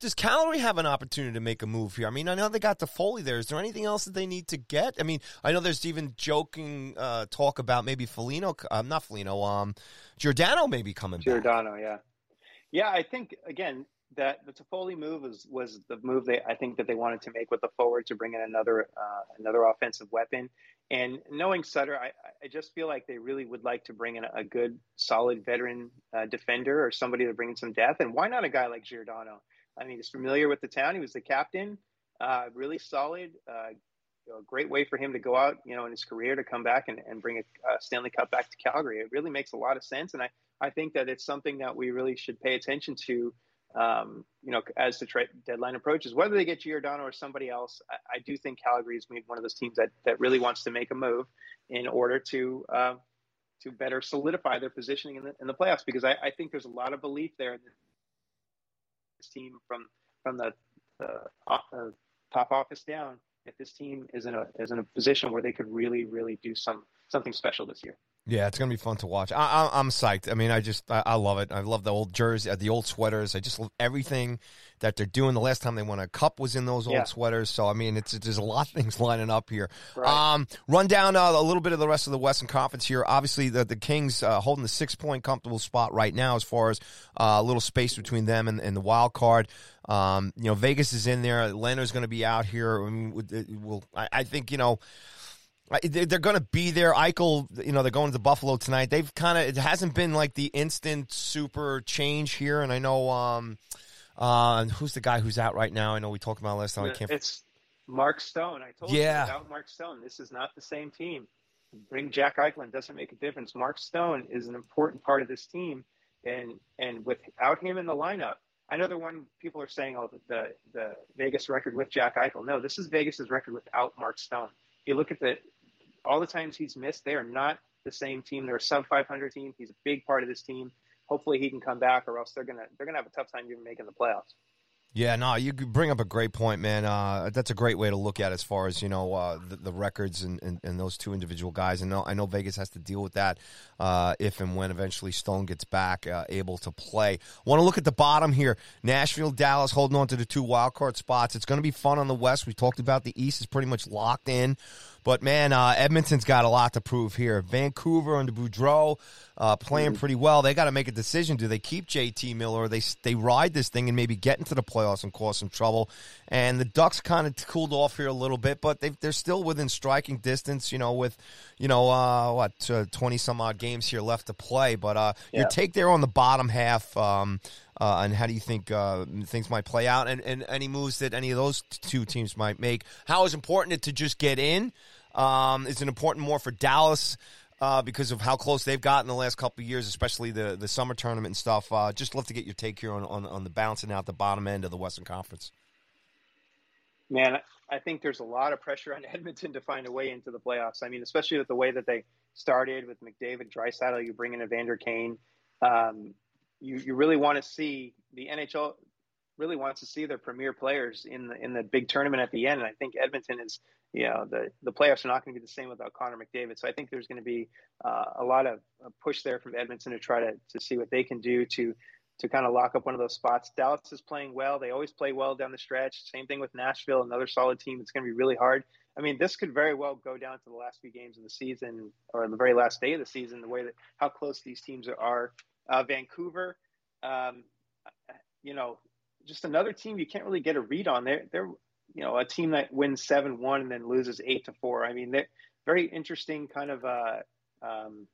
does Calgary have an opportunity to make a move here? I mean, I know they got Toffoli there. Is there anything else that they need to get? I mean, I know there's even joking uh, talk about maybe Foligno, uh, not Foligno, um, Giordano maybe coming Giordano, back. yeah. Yeah, I think, again, that the Toffoli move was was the move they I think that they wanted to make with the forward to bring in another uh, another offensive weapon. And knowing Sutter, I, I just feel like they really would like to bring in a, good, solid veteran uh, defender or somebody to bring in some depth. And why not a guy like Giordano? I mean, he's familiar with the town. He was the captain, uh, really solid. Uh, you know, a great way for him to go out, you know, in his career to come back and, and bring a Stanley Cup back to Calgary. It really makes a lot of sense, and I, I think that it's something that we really should pay attention to um, you know, as the tra- deadline approaches, whether they get Giordano or somebody else, I, I, do think Calgary is one of those teams that, that really wants to make a move in order to uh, to better solidify their positioning in the, in the playoffs. Because I, I, think there's a lot of belief there team from from the, the uh, top office down if this team is in a is in a position where they could really really do some something special this year. Yeah, it's gonna be fun to watch. I, am psyched. I mean, I just I, I, love it. I love the old jersey, the old sweaters. I just love everything that they're doing. The last time they won a cup was in those old yeah. sweaters. So I mean, it's there's a lot of things lining up here. Right. Um, run down uh, a little bit of the rest of the Western Conference here. Obviously, the the Kings uh, holding the six point comfortable spot right now as far as uh, a little space between them and, and the wild card. Um, you know, Vegas is in there. Atlanta's going to be out here. I mean, we'll, I, I think you know they're going to be there. Eichel, you know, they're going to Buffalo tonight. They've kind of it hasn't been like the instant super change here, and I know um, uh, who's the guy who's out right now. I know we talked about last time. I can't. It's Mark Stone. I told yeah. you about Mark Stone. This is not the same team. Bring Jack Eichel doesn't make a difference. Mark Stone is an important part of this team, and and without him in the lineup, I know the one people are saying, oh, the the Vegas record with Jack Eichel. No, this is Vegas's record without Mark Stone. You look at the all the times he's missed, they are not the same team. They're a sub 500 team. He's a big part of this team. Hopefully, he can come back, or else they're gonna they're gonna have a tough time even making the playoffs. Yeah, no, you bring up a great point, man. Uh, that's a great way to look at it as far as you know uh, the, the, records and, and, and, those two individual guys. And I know Vegas has to deal with that uh, if and when eventually Stone gets back uh, able to play. Want to look at the bottom here? Nashville, Dallas holding on to the two wild card spots. It's going to be fun on the West. We talked about the East is pretty much locked in. But man, uh, Edmonton's got a lot to prove here. Vancouver under Boudreau uh, playing mm-hmm. pretty well. They got to make a decision. Do they keep JT Miller or they they ride this thing and maybe get into the playoffs and cause some trouble? And the Ducks kind of cooled off here a little bit, but they they're still within striking distance. You know, with you know uh, what twenty uh, some odd games here left to play. But uh, yeah. your take there on the bottom half. Um, uh, and how do you think uh, things might play out, and, and any moves that any of those two teams might make? How is important it to just get in? Um, is it important more for Dallas uh, because of how close they've gotten the last couple of years, especially the the summer tournament and stuff? Uh, just love to get your take here on, on, on the bouncing out the bottom end of the Western Conference. Man, I think there's a lot of pressure on Edmonton to find a way into the playoffs. I mean, especially with the way that they started with McDavid, Draisaitl, you bring in Evander Kane. Um, you, you really want to see the NHL really wants to see their premier players in the in the big tournament at the end. And I think Edmonton is, you know, the the playoffs are not going to be the same without Connor McDavid. So I think there's going to be uh, a lot of push there from Edmonton to try to to see what they can do to to kind of lock up one of those spots. Dallas is playing well. They always play well down the stretch. Same thing with Nashville, another solid team. It's going to be really hard. I mean, this could very well go down to the last few games of the season or the very last day of the season, the way that how close these teams are. Uh, Vancouver, um, you know, just another team you can't really get a read on. They're they're you know a team that wins seven one and then loses eight to four. I mean, they're very interesting kind of uh, um,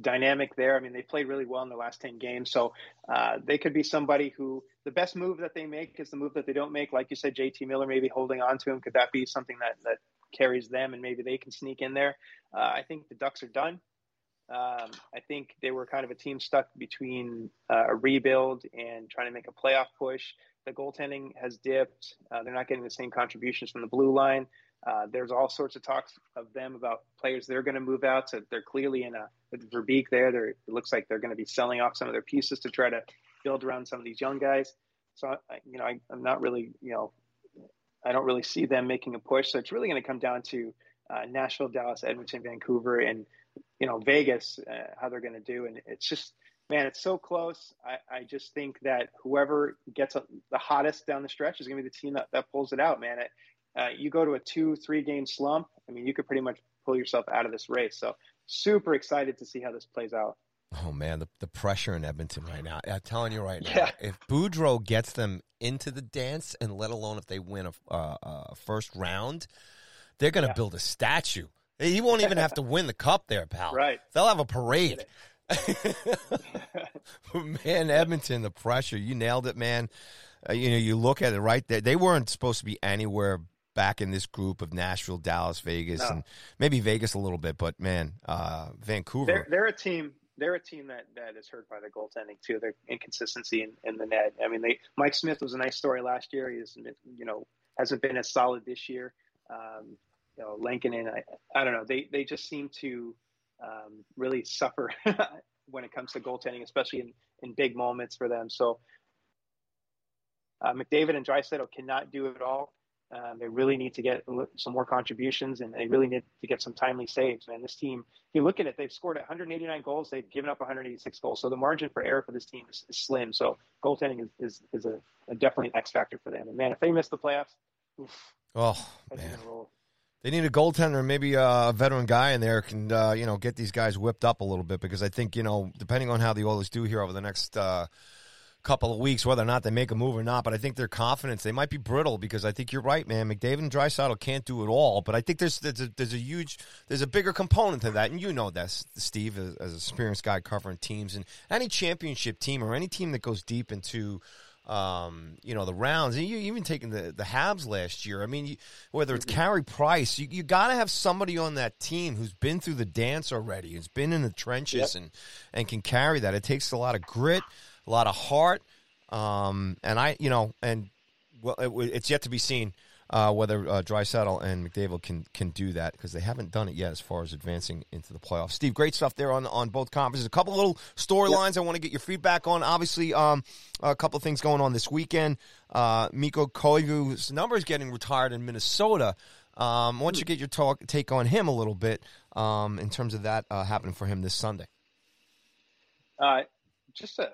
dynamic there. I mean, they played really well in the last ten games, so uh, they could be somebody who the best move that they make is the move that they don't make. Like you said, JT Miller maybe holding on to him. Could that be something that that carries them and maybe they can sneak in there? Uh, I think the Ducks are done. Um, I think they were kind of a team stuck between uh, a rebuild and trying to make a playoff push. The goaltending has dipped. Uh, they're not getting the same contributions from the blue line. Uh, there's all sorts of talks of them about players they're going to move out. So they're clearly in a with Verbeek there. They're, it looks like they're going to be selling off some of their pieces to try to build around some of these young guys. So you know, I, am not really you know, I don't really see them making a push. So it's really going to come down to uh, Nashville, Dallas, Edmonton, Vancouver, and you know Vegas, uh, how they're going to do. And it's just man, it's so close. I, I just think that whoever gets a, the hottest down the stretch is going to be the team that, that pulls it out, man. It, uh, you go to a two, three game slump. I mean, you could pretty much pull yourself out of this race. So super excited to see how this plays out. Oh man, the, the pressure in Edmonton right now. I'm telling you right now, Yeah. if Boudreau gets them into the dance, and let alone if they win a, uh, a first round, they're going to Yeah. build a statue. He won't even have to win the cup there, pal. Right. They'll have a parade. man, Edmonton, the pressure. You nailed it, man. Uh, you know, you look at it right there. They weren't supposed to be anywhere back in this group of Nashville, Dallas, Vegas, No. and maybe Vegas a little bit, but man, uh, Vancouver. They're they're a team. They're a team that, that is hurt by the goaltending too. Their inconsistency in, in the net. I mean, they Mike Smith was a nice story last year. He isn't you know hasn't been as solid this year. Um, you know, Lankinen, I, I don't know. They they just seem to um, really suffer when it comes to goaltending, especially in, in big moments for them. So uh, McDavid and Draisaitl cannot do it all. Um, they really need to get some more contributions, and they really need to get some timely saves. Man, this team, if you look at it, they've scored 189 goals. They've given up 186 goals. So the margin for error for this team is, is slim. So goaltending is, is, is a, a definitely an X factor for them. And man, if they miss the playoffs, oof, oh man. They need a goaltender, maybe a veteran guy in there can uh, you know get these guys whipped up a little bit because I think you know depending on how the Oilers do here over the next uh, couple of weeks, whether or not they make a move or not, but I think their confidence they might be brittle because I think you're right, man. McDavid and Draisaitl can't do it all, but I think there's there's a, there's a huge there's a bigger component to that, and you know that Steve as, as an experienced guy covering teams and any championship team or any team that goes deep into um, you know, the rounds. And you even taking the the Habs last year. I mean, you, whether it's Carey Price, you you got to have somebody on that team who's been through the dance already, who's been in the trenches Yep. and and can carry that. It takes a lot of grit, a lot of heart. Um, and I, you know, and well, it, it's yet to be seen. Uh, whether uh, Draisaitl and McDavid can can do that because they haven't done it yet as far as advancing into the playoffs. Steve, great stuff there on on both conferences. A couple little storylines I want to get your feedback on. Obviously, um, a couple of things going on this weekend. Uh, Mikko Koivu's number is getting retired in Minnesota. Um, I want you get your talk take on him a little bit um, in terms of that uh, happening for him this Sunday. Uh, just a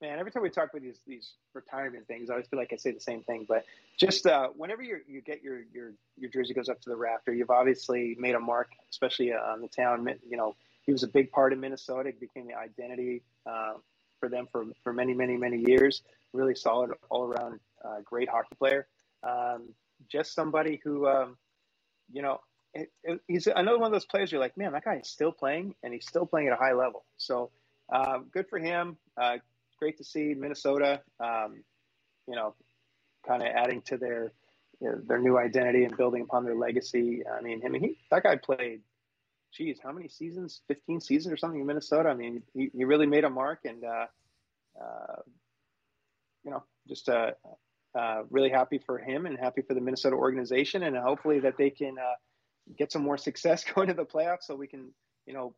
man. Every time we talk about these these retirement things, I always feel like I say the same thing. But just uh, whenever you you get your your your jersey goes up to the rafter, you've obviously made a mark, especially uh, on the town. You know, he was a big part of Minnesota. It became the identity uh, for them for for many many many years. Really solid all around, uh, great hockey player. Um, just somebody who, um, you know, it, it, he's another one of those players. You're like, man, that guy is still playing, and he's still playing at a high level. So um, good for him. Uh, great to see Minnesota, um, you know, kind of adding to their you know, their new identity and building upon their legacy. I mean, I mean, he, that guy played, geez, how many seasons? Fifteen seasons or something in Minnesota. I mean, he, he really made a mark, and uh, uh, you know, just uh, uh, really happy for him and happy for the Minnesota organization, and hopefully that they can uh, get some more success going to the playoffs, so we can, you know,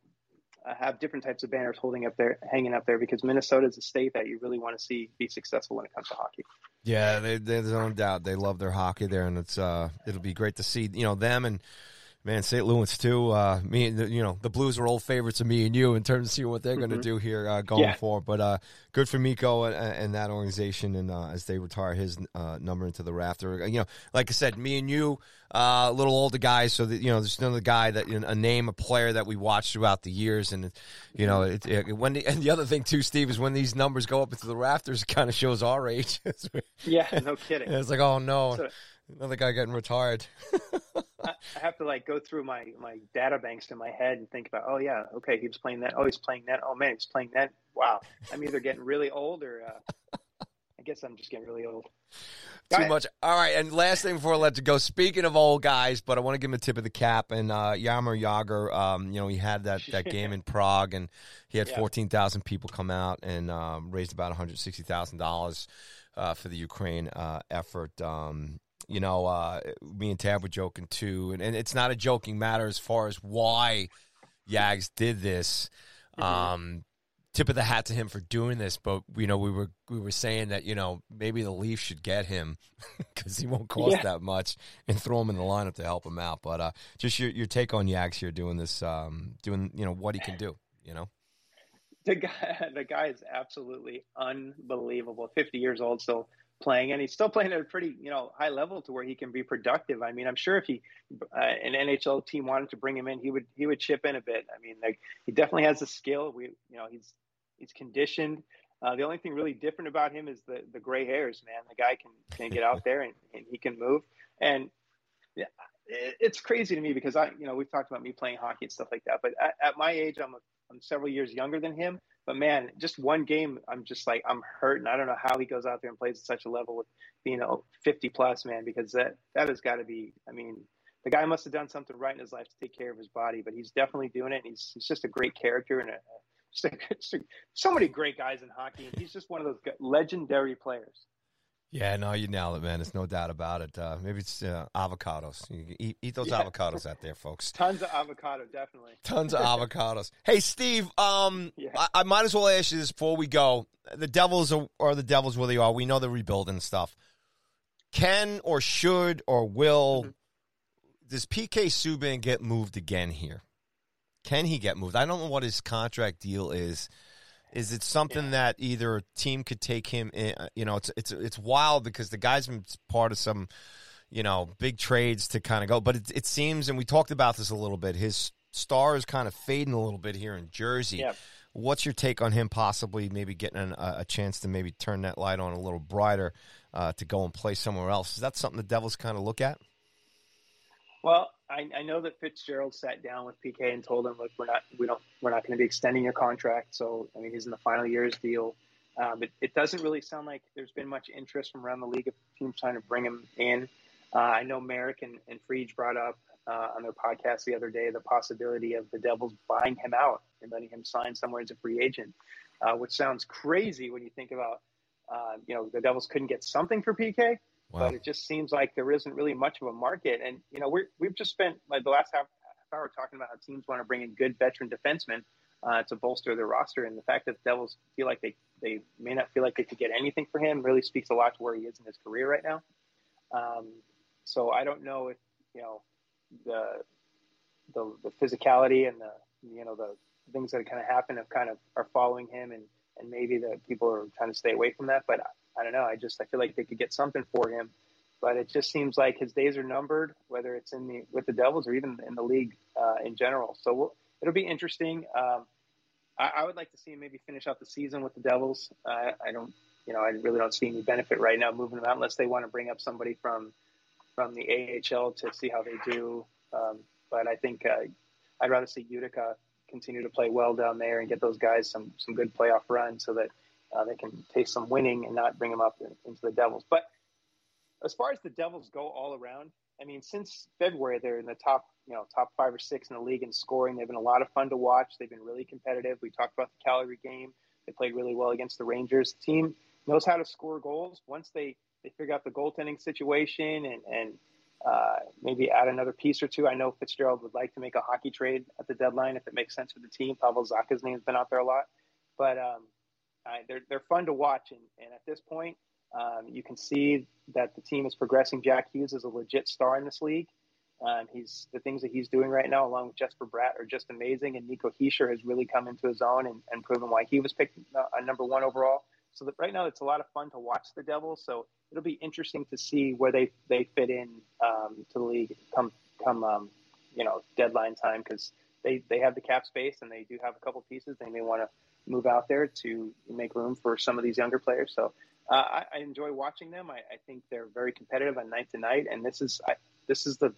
have different types of banners holding up there, hanging up there, because Minnesota is a state that you really want to see be successful when it comes to hockey. Yeah, they, there's no doubt they love their hockey there, and it's uh, it'll be great to see you know them and man St. Louis too. Uh, me, and the, you know, the Blues are old favorites of me and you in terms of seeing what they're going to do here uh, going Yeah. forward. But uh, good for Mikko and, and that organization, and uh, as they retire his uh, number into the rafter. You know, like I said, me and you, uh, a little older guys, so that you know, there's another guy that you know, a name, a player that we watched throughout the years, and you know, it, it, when the, and the other thing too, Steve, is when these numbers go up into the rafters, it kind of shows our age. Yeah, no kidding. Yeah, it's like, oh no, another guy getting retired. I I have to like go through my my data banks in my head and think about, oh yeah, okay, he was playing that. Oh, he's playing that. Oh man, he's playing that. Wow, I'm either getting really old or uh, I guess I'm just getting really old. Go Too ahead. much. All right, and last thing before I let you go. Speaking of old guys, but I want to give him a tip of the cap. And uh, Yammer Jagr, um, you know, he had that, that game in Prague, and he had Yeah. fourteen thousand people come out and um, raised about one hundred sixty thousand dollars uh, for the Ukraine uh, effort. Um, you know, uh, me and Tab were joking too, and, and it's not a joking matter as far as why Yags did this. Um, tip of the hat to him for doing this, but you know we were we were saying that you know maybe the Leafs should get him because he won't cost Yeah. that much and throw him in the lineup to help him out. But uh, just your your take on Yags here doing this, um, doing you know what he can do. You know, the guy the guy is absolutely unbelievable 50 years old still playing, and he's still playing at a pretty you know high level to where he can be productive. I mean, I'm sure if he uh, an NHL team wanted to bring him in, he would he would chip in a bit. I mean, like he definitely has the skill. We you know he's he's conditioned. Uh, the only thing really different about him is the the gray hairs, man. The guy can can get out there and, and he can move. And yeah, it's crazy to me because I, you know, we've talked about me playing hockey and stuff like that. But at, at my age, I'm a, I'm several years younger than him. But man, just one game, I'm just like I'm hurt, and I don't know how he goes out there and plays at such a level with being a 50 plus man because that that has got to be. I mean, the guy must have done something right in his life to take care of his body, but he's definitely doing it. And he's he's just a great character and a, just, a, just a, so many great guys in hockey, and he's just one of those legendary players. Yeah, no, you nailed it, man. There's no doubt about it. Uh, maybe it's uh, avocados. You eat, eat those yeah. avocados out there, folks. Tons of avocado, definitely. Tons of avocados. Hey, Steve. Um, yeah. I, I, might as well ask you this before we go. The Devils are, are the Devils where they are. We know they're rebuilding stuff. Can or should or will mm-hmm. does PK Subban get moved again here? Can he get moved? I don't know what his contract deal is. Is it something yeah. that either a team could take him in? Uh, you know, it's it's it's wild because the guy's been part of some, you know, big trades to kind of go. But it, it seems, and we talked about this a little bit. His star is kind of fading a little bit here in Jersey. Yeah. What's your take on him possibly maybe getting an, a, chance to maybe turn that light on a little brighter uh, to go and play somewhere else? Is that something the Devils kind of look at? Well, I, I, know that Fitzgerald sat down with PK and told him, "Look, we're not, we don't, we're not going to be extending your contract." So, I mean, he's in the final year's deal. Um, it, it, doesn't really sound like there's been much interest from around the league of teams trying to bring him in. Uh, I know Merrick and, and Frege brought up uh, on their podcast the other day the possibility of the Devils buying him out and letting him sign somewhere as a free agent, uh, which sounds crazy when you think about, uh, you know, the Devils couldn't get something for PK. Wow. But it just seems like there isn't really much of a market. And, you know, we we've just spent like the last half, half hour talking about how teams want to bring in good veteran defensemen uh, to bolster their roster. And the fact that the Devils feel like they, they may not feel like they could get anything for him really speaks a lot to where he is in his career right now. Um, so I don't know if, you know, the, the, the physicality and the, you know, the things that kind of happen have kind of are following him and, and maybe the people are trying to stay away from that. But I don't know. I just I feel like they could get something for him, but it just seems like his days are numbered, whether it's in the with the Devils or even in the league uh, in general. So we'll, it'll be interesting. Um, I, I, would like to see him maybe finish out the season with the Devils. Uh, I don't, you know, I really don't see any benefit right now moving him out unless they want to bring up somebody from from the AHL to see how they do. Um, but I think uh, I'd rather see Utica continue to play well down there and get those guys some some good playoff runs so that uh, they can taste some winning and not bring them up into the Devils. But as far as the Devils go all around, I mean, since February, they're in the top, you know, top five or six in the league in scoring. They've been a lot of fun to watch. They've been really competitive. We talked about the Calgary game. They played really well against the Rangers. The team knows how to score goals. Once they, they figure out the goaltending situation and, and uh, maybe add another piece or two. I know Fitzgerald would like to make a hockey trade at the deadline if it makes sense for the team. Pavel Zacha's name has been out there a lot. But um, uh, they're they're fun to watch, and, and at this point, um, you can see that the team is progressing. Jack Hughes is a legit star in this league. Um, he's the things that he's doing right now, along with Jesper Bratt, are just amazing. And Nico Hischier has really come into his own and, and proven why he was picked uh, number one overall. So that right now, it's a lot of fun to watch the Devils. So it'll be interesting to see where they they fit in um, to the league come come um, you know deadline time because they they have the cap space and they do have a couple pieces they may want to move out there to make room for some of these younger players. So uh, I, I, enjoy watching them. I, I, think they're very competitive on night to night, and this is I, this is the,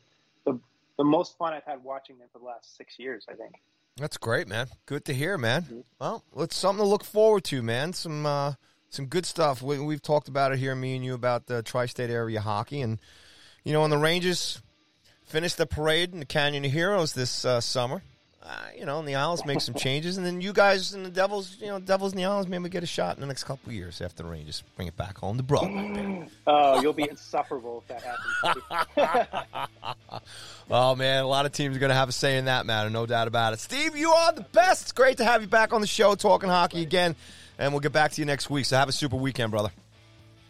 the the most fun I've had watching them for the last six years. I think. That's great, man. Good to hear, man. Mm-hmm. Well, it's something to look forward to, man. Some uh, some good stuff. We, have talked about it here, me and you, about the tri-state area hockey, and you know, on the Rangers finished the parade in the Canyon of Heroes this uh, summer uh, you know, in the Isles make some changes, and then you guys and the Devils, you know, Devils in the Isles, maybe get a shot in the next couple of years after the reign. Just bring it back home to Broadway. Oh, you'll be insufferable if that happens. oh man, a lot of teams are going to have a say in that matter, no doubt about it. Steve, you are the best. It's great to have you back on the show talking hockey again, and we'll get back to you next week. So have a super weekend, brother.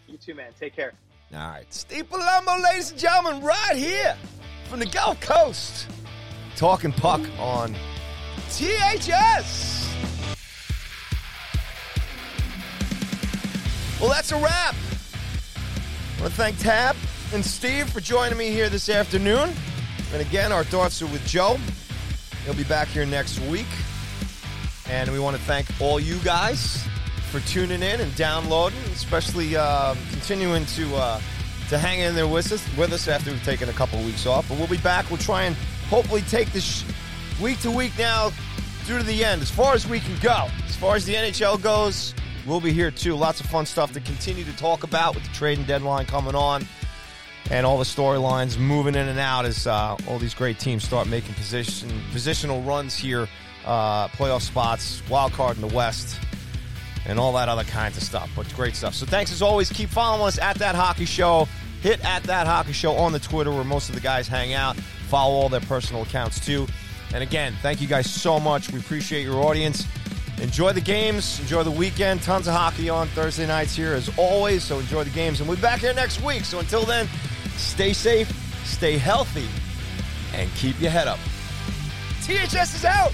You too, man. Take care. All right, Steve Palumbo, ladies and gentlemen, right here from the Gulf Coast. Talking Puck on THS. Well, that's a wrap. I want to thank Tab and Steve for joining me here this afternoon. And again, our thoughts are with Joe. He'll be back here next week. And we want to thank all you guys for tuning in and downloading, especially uh, continuing to uh, to hang in there with us with us after we've taken a couple of weeks off. But we'll be back. We'll try and hopefully take this week to week now through to the end, as far as we can go. As far as the NHL goes, we'll be here too. Lots of fun stuff to continue to talk about with the trading deadline coming on and all the storylines moving in and out as uh, all these great teams start making position positional runs here, uh, playoff spots, wild card in the West, and all that other kinds of stuff. But great stuff. So thanks as always. Keep following us at that hockey show. Hit at that hockey show on the Twitter where most of the guys hang out. Follow all their personal accounts too. And again, thank you guys so much. We appreciate your audience. Enjoy the games. Enjoy the weekend. Tons of hockey on Thursday nights here as always. So enjoy the games. And we'll be back here next week. So until then, stay safe, stay healthy, and keep your head up. THS is out.